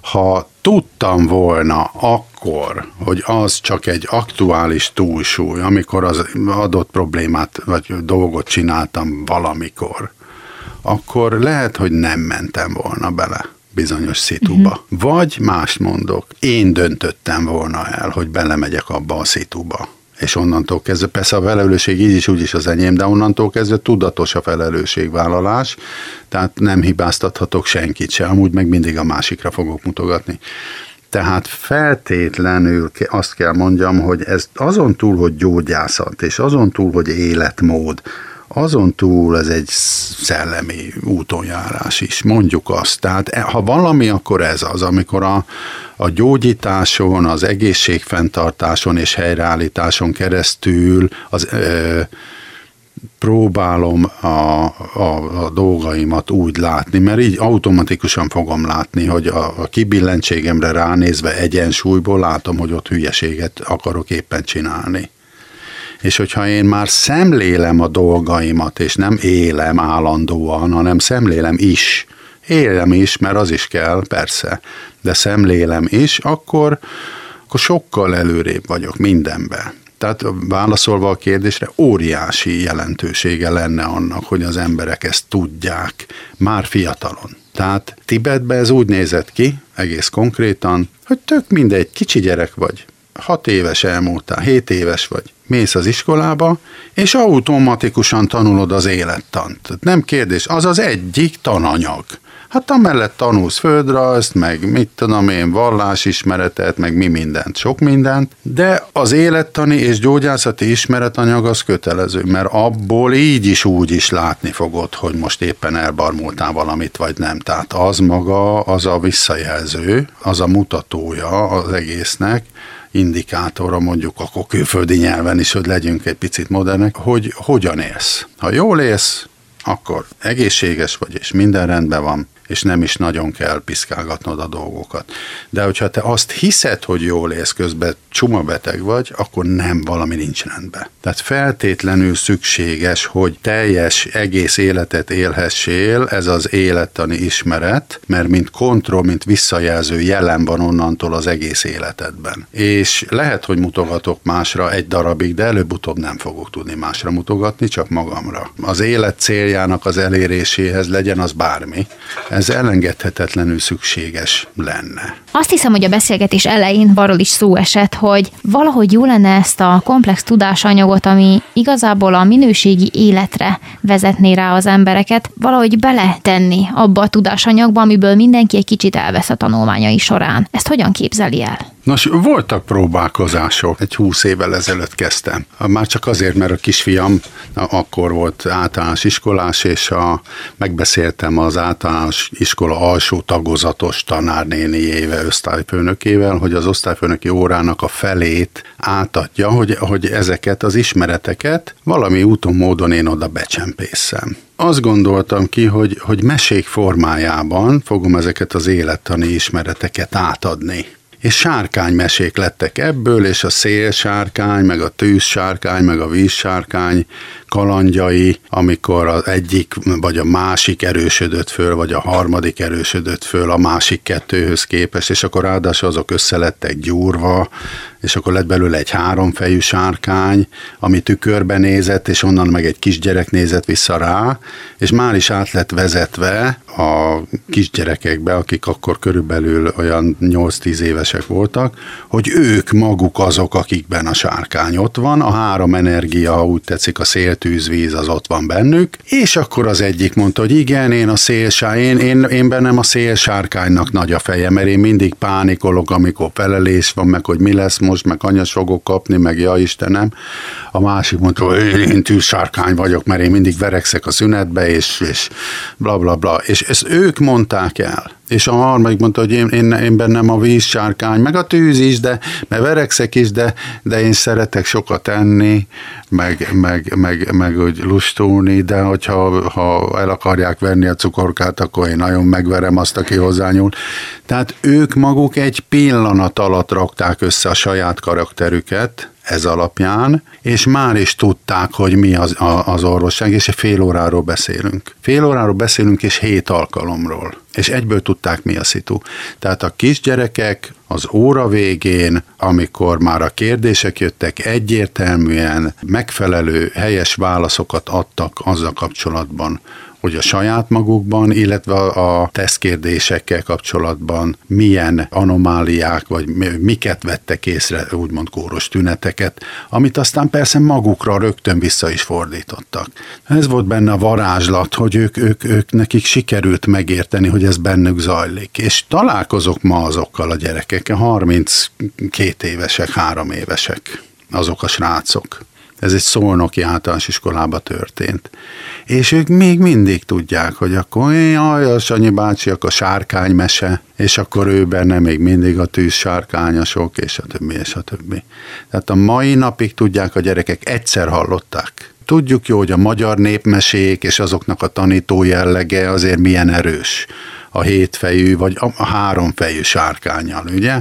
Ha tudtam volna akkor, hogy az csak egy aktuális túlsúly, amikor az adott problémát vagy dolgot csináltam valamikor, akkor lehet, hogy nem mentem volna bele bizonyos szituba. Uh-huh. Vagy más mondok, én döntöttem volna el, hogy belemegyek abba a szituba és onnantól kezdve, persze a felelősség így is úgy is az enyém, de onnantól kezdve tudatos a felelősségvállalás, tehát nem hibáztathatok senkit se, amúgy meg mindig a másikra fogok mutogatni. Tehát feltétlenül azt kell mondjam, hogy ez azon túl, hogy gyógyászat, és azon túl, hogy életmód, azon túl ez egy szellemi útonjárás is, mondjuk azt. Tehát e, ha valami, akkor ez az, amikor a, a gyógyításon, az egészségfenntartáson és helyreállításon keresztül az, ö, próbálom a, a, a dolgaimat úgy látni, mert így automatikusan fogom látni, hogy a, a kibillentségemre ránézve egyensúlyból látom, hogy ott hülyeséget akarok éppen csinálni. És hogyha én már szemlélem a dolgaimat, és nem élem állandóan, hanem szemlélem is, élem is, mert az is kell, persze, de szemlélem is, akkor, akkor sokkal előrébb vagyok mindenben. Tehát válaszolva a kérdésre, óriási jelentősége lenne annak, hogy az emberek ezt tudják. Már fiatalon. Tehát Tibetben ez úgy nézett ki, egész konkrétan, hogy tök mindegy, kicsi gyerek vagy, hat éves elmúltál, hét éves vagy, mész az iskolába, és automatikusan tanulod az élettant. Nem kérdés, az az egyik tananyag. Hát amellett tanulsz földrajzt, meg mit tudom én, vallásismeretet, meg mi mindent, sok mindent, de az élettani és gyógyászati ismeretanyag az kötelező, mert abból így is úgy is látni fogod, hogy most éppen elbarmultál valamit, vagy nem. Tehát az maga, az a visszajelző, az a mutatója az egésznek, indikátora, mondjuk akkor külföldi nyelven is, hogy legyünk egy picit modernek, hogy hogyan élsz. Ha jól élsz, akkor egészséges vagy, és minden rendben van, és nem is nagyon kell piszkálgatnod a dolgokat. De hogyha te azt hiszed, hogy jól élsz közben, csuma beteg vagy, akkor nem, valami nincs rendben. Tehát feltétlenül szükséges, hogy teljes egész életet élhessél, ez az élettani ismeret, mert mint kontroll, mint visszajelző jelen van onnantól az egész életedben. És lehet, hogy mutogatok másra egy darabig, de előbb-utóbb nem fogok tudni másra mutogatni, csak magamra. Az élet céljának az eléréséhez legyen az bármi, ez elengedhetetlenül szükséges lenne. Azt hiszem, hogy a beszélgetés elején arról is szó esett, hogy valahogy jó lenne ezt a komplex tudásanyagot, ami igazából a minőségi életre vezetné rá az embereket, valahogy beletenni abba a tudásanyagba, amiből mindenki egy kicsit elvesz a tanulmányai során. Ezt hogyan képzeli el? Nos, voltak próbálkozások. Egy húsz évvel ezelőtt kezdtem. Már csak azért, mert a kisfiam akkor volt általános iskolás, és a, megbeszéltem az általános iskola alsó tagozatos tanárnéniével, osztályfőnökével, hogy az osztályfőnöki órának a felét átadja, hogy, hogy ezeket az ismereteket valami úton, módon én oda becsempészem. Azt gondoltam ki, hogy, hogy mesék formájában fogom ezeket az élettani ismereteket átadni és sárkánymesék lettek ebből, és a szélsárkány, meg a tűzsárkány, meg a vízsárkány kalandjai, amikor az egyik vagy a másik erősödött föl, vagy a harmadik erősödött föl a másik kettőhöz képest, és akkor ráadásul azok összelettek gyúrva, és akkor lett belőle egy háromfejű sárkány, ami tükörbe nézett, és onnan meg egy kisgyerek nézett vissza rá, és már is át lett vezetve a kisgyerekekbe, akik akkor körülbelül olyan 8-10 évesek voltak, hogy ők maguk azok, akikben a sárkány ott van, a három energia, ha úgy tetszik, a szél, tűz, víz az ott van bennük, és akkor az egyik mondta, hogy igen, én a szélsár, én, én, én bennem a szélsárkánynak nagy a feje, mert én mindig pánikolok, amikor felelés van, meg hogy mi lesz most, meg anyas fogok kapni, meg ja Istenem. A másik mondta, hogy én, én tűzsárkány vagyok, mert én mindig verekszek a szünetbe, és, és bla bla bla. És ezt ők mondták el. És a harmadik mondta, hogy én, én, én bennem a vízsárkány, meg a tűz is, de meg verekszek is, de, de én szeretek sokat enni, meg, meg, meg, meg úgy lustulni, de hogyha ha el akarják venni a cukorkát, akkor én nagyon megverem azt, aki hozzányúl. Tehát ők maguk egy pillanat alatt rakták össze a saját karakterüket, ez alapján, és már is tudták, hogy mi az, a, az orvosság, és fél óráról beszélünk. Fél óráról beszélünk, és hét alkalomról. És egyből tudták, mi a szitu. Tehát a kisgyerekek az óra végén, amikor már a kérdések jöttek, egyértelműen megfelelő, helyes válaszokat adtak azzal kapcsolatban, hogy a saját magukban, illetve a tesztkérdésekkel kapcsolatban milyen anomáliák, vagy miket vettek észre, úgymond kóros tüneteket, amit aztán persze magukra rögtön vissza is fordítottak. Ez volt benne a varázslat, hogy ők, ők, ők nekik sikerült megérteni, hogy ez bennük zajlik. És találkozok ma azokkal a gyerekekkel, 32 évesek, 3 évesek, azok a srácok ez egy szolnoki általános iskolába történt. És ők még mindig tudják, hogy akkor jaj, a Sanyi bácsi, akkor sárkánymese, és akkor ő benne még mindig a tűz sárkányosok, és a többi, és a többi. Tehát a mai napig tudják a gyerekek, egyszer hallották. Tudjuk jó, hogy a magyar népmesék és azoknak a tanító jellege azért milyen erős. A hétfejű, vagy a háromfejű sárkányal, ugye?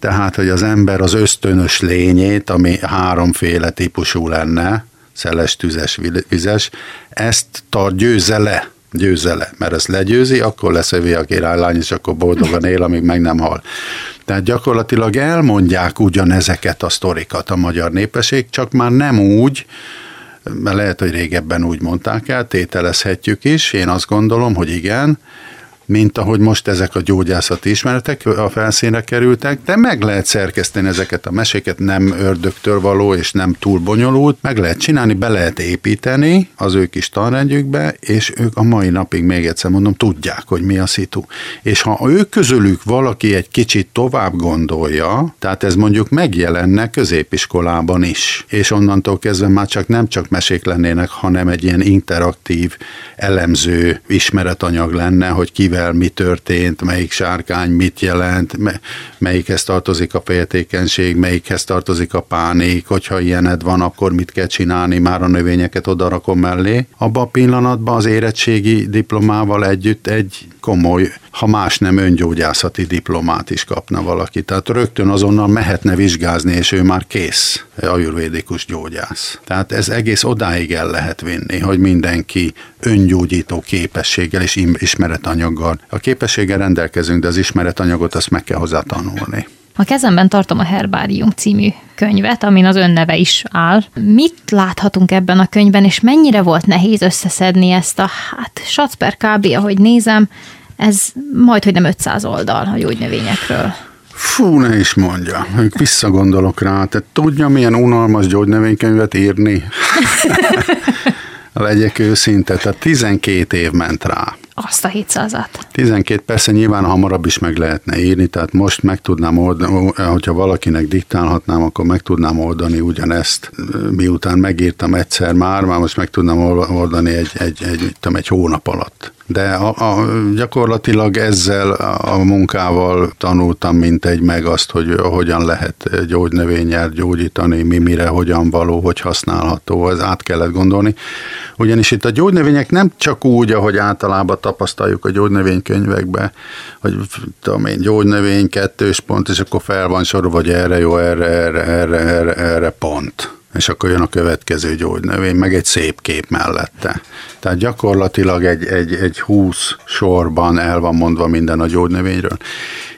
Tehát hogy az ember az ösztönös lényét, ami háromféle típusú lenne, szeles, tüzes, vizes, ezt tart, győzze le, győzze le, mert ezt legyőzi, akkor lesz övé a királylány, és akkor boldogan él, amíg meg nem hal. Tehát gyakorlatilag elmondják ugyanezeket a sztorikat a magyar népesség, csak már nem úgy, mert lehet, hogy régebben úgy mondták el, tételezhetjük is, én azt gondolom, hogy igen, mint ahogy most ezek a gyógyászati ismeretek a felszínre kerültek, de meg lehet szerkeszteni ezeket a meséket, nem ördögtől való és nem túl bonyolult, meg lehet csinálni, be lehet építeni az ő kis tanrendjükbe, és ők a mai napig még egyszer mondom, tudják, hogy mi a szitu. És ha ők közülük valaki egy kicsit tovább gondolja, tehát ez mondjuk megjelenne középiskolában is, és onnantól kezdve már csak nem csak mesék lennének, hanem egy ilyen interaktív, elemző ismeretanyag lenne, hogy kivel mivel mi történt, melyik sárkány mit jelent, melyikhez tartozik a féltékenység, melyikhez tartozik a pánik, hogyha ilyened van, akkor mit kell csinálni, már a növényeket odarakom mellé. Abban a pillanatban az érettségi diplomával együtt egy komoly, ha más nem öngyógyászati diplomát is kapna valaki. Tehát rögtön azonnal mehetne vizsgázni, és ő már kész, ajurvédikus gyógyász. Tehát ez egész odáig el lehet vinni, hogy mindenki öngyógyító képességgel és ismeretanyaggal. A képességgel rendelkezünk, de az ismeretanyagot azt meg kell hozzá tanulni. A kezemben tartom a Herbárium című könyvet, amin az önneve is áll. Mit láthatunk ebben a könyvben, és mennyire volt nehéz összeszedni ezt a, hát, Schatzper kb. ahogy nézem, ez majd, hogy nem 500 oldal a gyógynövényekről. Fú, ne is mondja. Visszagondolok rá. Tehát tudja, milyen unalmas gyógynövénykönyvet írni? *laughs* Legyek őszinte, tehát 12 év ment rá. Azt a 700-at. 12, persze nyilván hamarabb is meg lehetne írni, tehát most meg tudnám oldani, hogyha valakinek diktálhatnám, akkor meg tudnám oldani ugyanezt, miután megírtam egyszer már, már most meg tudnám oldani egy, egy, egy, egy, egy hónap alatt de a, a, gyakorlatilag ezzel a munkával tanultam mint egy meg azt, hogy hogyan lehet gyógynövényel gyógyítani, mi mire, hogyan való, hogy használható, ez át kellett gondolni. Ugyanis itt a gyógynövények nem csak úgy, ahogy általában tapasztaljuk a gyógynövénykönyvekbe, hogy tudom én, gyógynövény, kettős pont, és akkor fel van sorolva, vagy erre jó, erre, erre, erre, erre, erre pont és akkor jön a következő gyógynövény, meg egy szép kép mellette. Tehát gyakorlatilag egy, egy, egy húsz sorban el van mondva minden a gyógynövényről.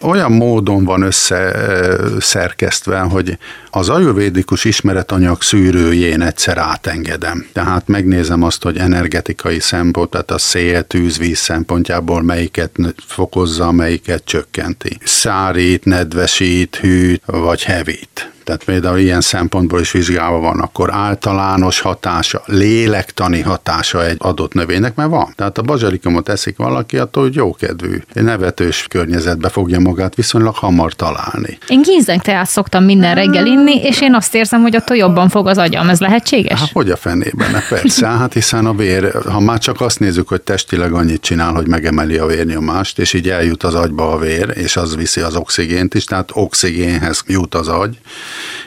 Olyan módon van összeszerkesztve, hogy az ajurvédikus ismeretanyag szűrőjén egyszer átengedem. Tehát megnézem azt, hogy energetikai szempont, tehát a szél, tűz, víz szempontjából melyiket fokozza, melyiket csökkenti. Szárít, nedvesít, hűt vagy hevít tehát például ilyen szempontból is vizsgálva van, akkor általános hatása, lélektani hatása egy adott növénynek, mert van. Tehát a bazsalikomot eszik valaki, attól, hogy jókedvű, nevetős környezetbe fogja magát viszonylag hamar találni. Én teát szoktam minden reggel inni, és én azt érzem, hogy attól jobban fog az agyam. Ez lehetséges? Hát, hogy a fenében? Ne, persze, hát hiszen a vér, ha már csak azt nézzük, hogy testileg annyit csinál, hogy megemeli a vérnyomást, és így eljut az agyba a vér, és az viszi az oxigént is, tehát oxigénhez jut az agy,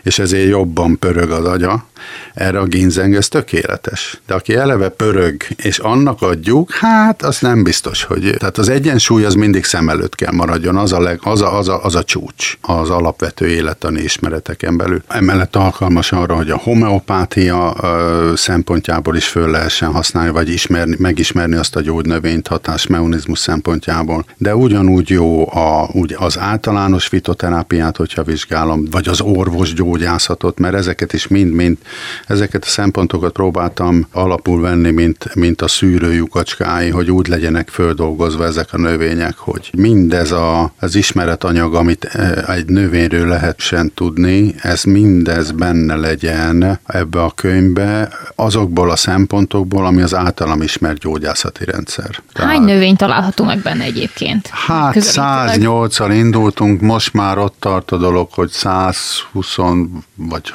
és ezért jobban pörög az agya. Erre a ginzeng ez tökéletes. De aki eleve pörög, és annak adjuk, hát az nem biztos, hogy... Tehát az egyensúly az mindig szem előtt kell maradjon, az a, leg, az a, az a, az a csúcs az alapvető élettani ismereteken belül. Emellett alkalmas arra, hogy a homeopátia szempontjából is föl lehessen használni, vagy ismerni, megismerni azt a gyógynövényt hatásmechanizmus szempontjából. De ugyanúgy jó a, úgy az általános fitoterápiát, hogyha vizsgálom, vagy az orvos gyógyászatot, mert ezeket is mind-mind ezeket a szempontokat próbáltam alapul venni, mint, mint a szűrő lyukacskái, hogy úgy legyenek földolgozva ezek a növények, hogy mindez a, az ismeretanyag, amit e, egy növényről lehetsen tudni, ez mindez benne legyen ebbe a könyvbe, azokból a szempontokból, ami az általam ismert gyógyászati rendszer. Hány Tehát, növény található meg benne egyébként? Hát 108-al indultunk, most már ott tart a dolog, hogy 120 vagy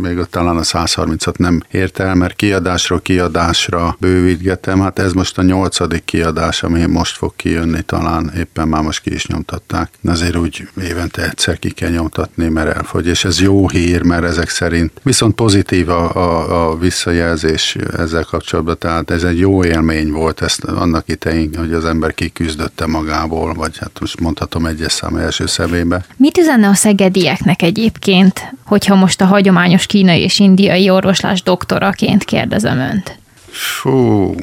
még talán a 130-at nem ért el, mert kiadásról kiadásra bővítgetem. Hát ez most a nyolcadik kiadás, ami most fog kijönni, talán éppen már most ki is nyomtatták. Azért úgy évente egyszer ki kell nyomtatni, mert elfogy, és ez jó hír, mert ezek szerint viszont pozitív a, a, a visszajelzés ezzel kapcsolatban, tehát ez egy jó élmény volt ezt annak idején, hogy az ember kiküzdötte magából, vagy hát most mondhatom egyes szám első szemébe. Mit üzenne a szegedieknek egyébként, hogyha most a hagyományos kínai és indiai orvoslás doktoraként kérdezem önt? Fú,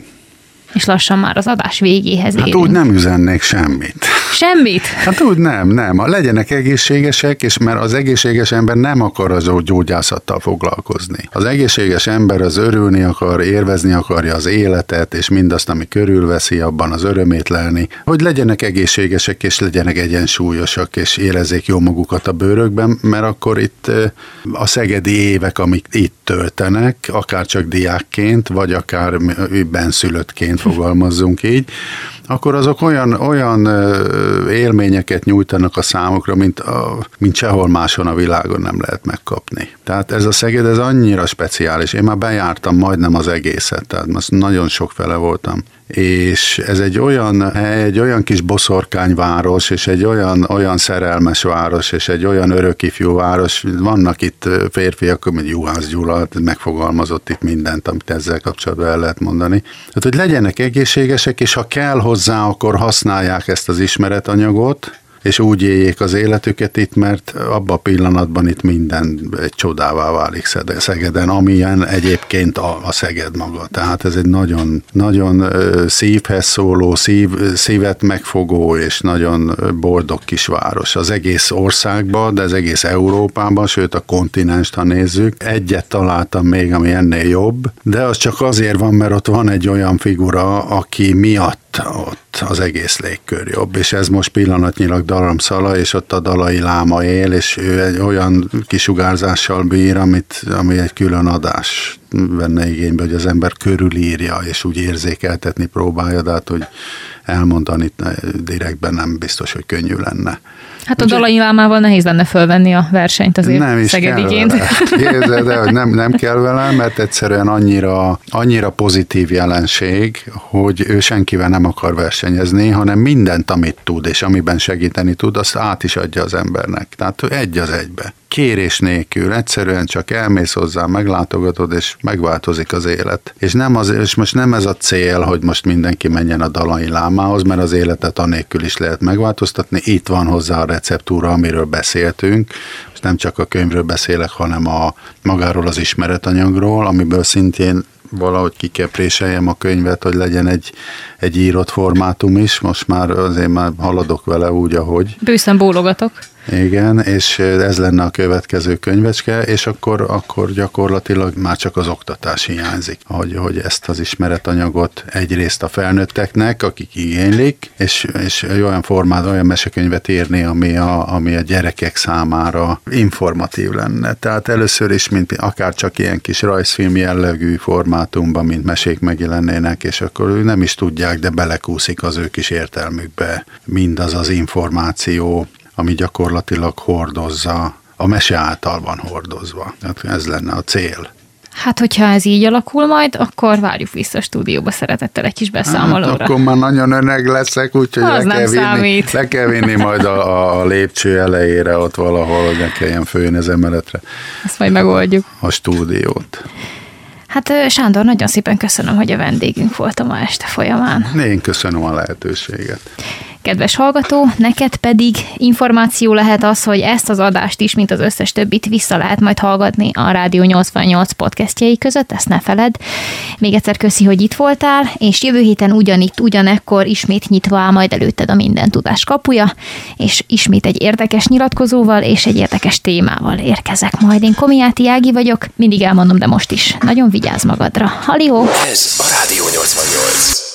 és lassan már az adás végéhez érünk. Hát úgy nem üzennék semmit. Semmit? Hát úgy nem, nem. Legyenek egészségesek, és mert az egészséges ember nem akar az gyógyászattal foglalkozni. Az egészséges ember az örülni akar, érvezni akarja az életet, és mindazt, ami körülveszi, abban az örömét lelni, hogy legyenek egészségesek, és legyenek egyensúlyosak, és érezzék jó magukat a bőrökben, mert akkor itt a szegedi évek, amik itt töltenek, akár csak diákként, vagy akár benszülöttként fogalmazzunk így, akkor azok olyan, olyan élményeket nyújtanak a számokra, mint, a, mint sehol máson a világon nem lehet megkapni. Tehát ez a Szeged, ez annyira speciális. Én már bejártam majdnem az egészet, tehát most nagyon sok fele voltam és ez egy olyan egy olyan kis boszorkányváros, és egy olyan, olyan szerelmes város, és egy olyan örök ifjú város. Vannak itt férfiak, mint Juhász Gyula, megfogalmazott itt mindent, amit ezzel kapcsolatban el lehet mondani. Tehát, hogy legyenek egészségesek, és ha kell hozzá, akkor használják ezt az ismeretanyagot, és úgy éljék az életüket itt, mert abban a pillanatban itt minden egy csodává válik Szegeden, amilyen egyébként a, a Szeged maga. Tehát ez egy nagyon, nagyon szívhez szóló, szív, szívet megfogó és nagyon boldog kisváros. Az egész országban, de az egész Európában, sőt a kontinenst, ha nézzük. Egyet találtam még, ami ennél jobb, de az csak azért van, mert ott van egy olyan figura, aki miatt ott az egész légkör jobb, és ez most pillanatnyilag Daramszala, és ott a Dalai Láma él, és ő egy olyan kisugárzással bír, amit, ami egy külön adás venne igénybe, hogy az ember körülírja, és úgy érzékeltetni próbálja, de hát, hogy elmondani direktben nem biztos, hogy könnyű lenne. Hát a Dalai Lámával nehéz lenne fölvenni a versenyt azért nem is Szegediként. Vele. de hogy nem, nem kell vele, mert egyszerűen annyira, annyira pozitív jelenség, hogy ő senkivel nem akar versenyezni, hanem mindent, amit tud, és amiben segíteni tud, azt át is adja az embernek. Tehát ő egy az egybe kérés nélkül, egyszerűen csak elmész hozzá, meglátogatod, és megváltozik az élet. És, nem az, és most nem ez a cél, hogy most mindenki menjen a Dalai Lámához, mert az életet anélkül is lehet megváltoztatni. Itt van hozzá a receptúra, amiről beszéltünk. Most nem csak a könyvről beszélek, hanem a magáról az ismeretanyagról, amiből szintén valahogy ki kell préseljem a könyvet, hogy legyen egy, egy írott formátum is. Most már azért már haladok vele úgy, ahogy. Bőszen bólogatok. Igen, és ez lenne a következő könyvecske, és akkor, akkor gyakorlatilag már csak az oktatás hiányzik, hogy, hogy ezt az ismeretanyagot egyrészt a felnőtteknek, akik igénylik, és, és olyan formát, olyan mesekönyvet írni, ami a, ami a gyerekek számára informatív lenne. Tehát először is, mint akár csak ilyen kis rajzfilm jellegű formátumban, mint mesék megjelennének, és akkor ő nem is tudják, de belekúszik az ő kis értelmükbe mindaz az információ, ami gyakorlatilag hordozza, a mese által van hordozva. Hát ez lenne a cél. Hát, hogyha ez így alakul majd, akkor várjuk vissza a stúdióba szeretettel egy kis beszámolóra. Hát, akkor már nagyon öneg leszek, úgyhogy le, kell vinni, le kell vinni majd a, a lépcső elejére ott valahol, hogy ne kelljen följönni az emeletre. Ezt majd megoldjuk. A stúdiót. Hát Sándor, nagyon szépen köszönöm, hogy a vendégünk volt a ma este folyamán. Én köszönöm a lehetőséget. Kedves hallgató, neked pedig információ lehet az, hogy ezt az adást is, mint az összes többit vissza lehet majd hallgatni a Rádió 88 podcastjei között, ezt ne feled. Még egyszer köszi, hogy itt voltál, és jövő héten ugyanitt, ugyanekkor ismét nyitva áll majd előtted a minden tudás kapuja, és ismét egy érdekes nyilatkozóval és egy érdekes témával érkezek majd. Én Komiáti Ági vagyok, mindig elmondom, de most is. Nagyon vigyázz magadra. Halihó! Ez a Rádió 88.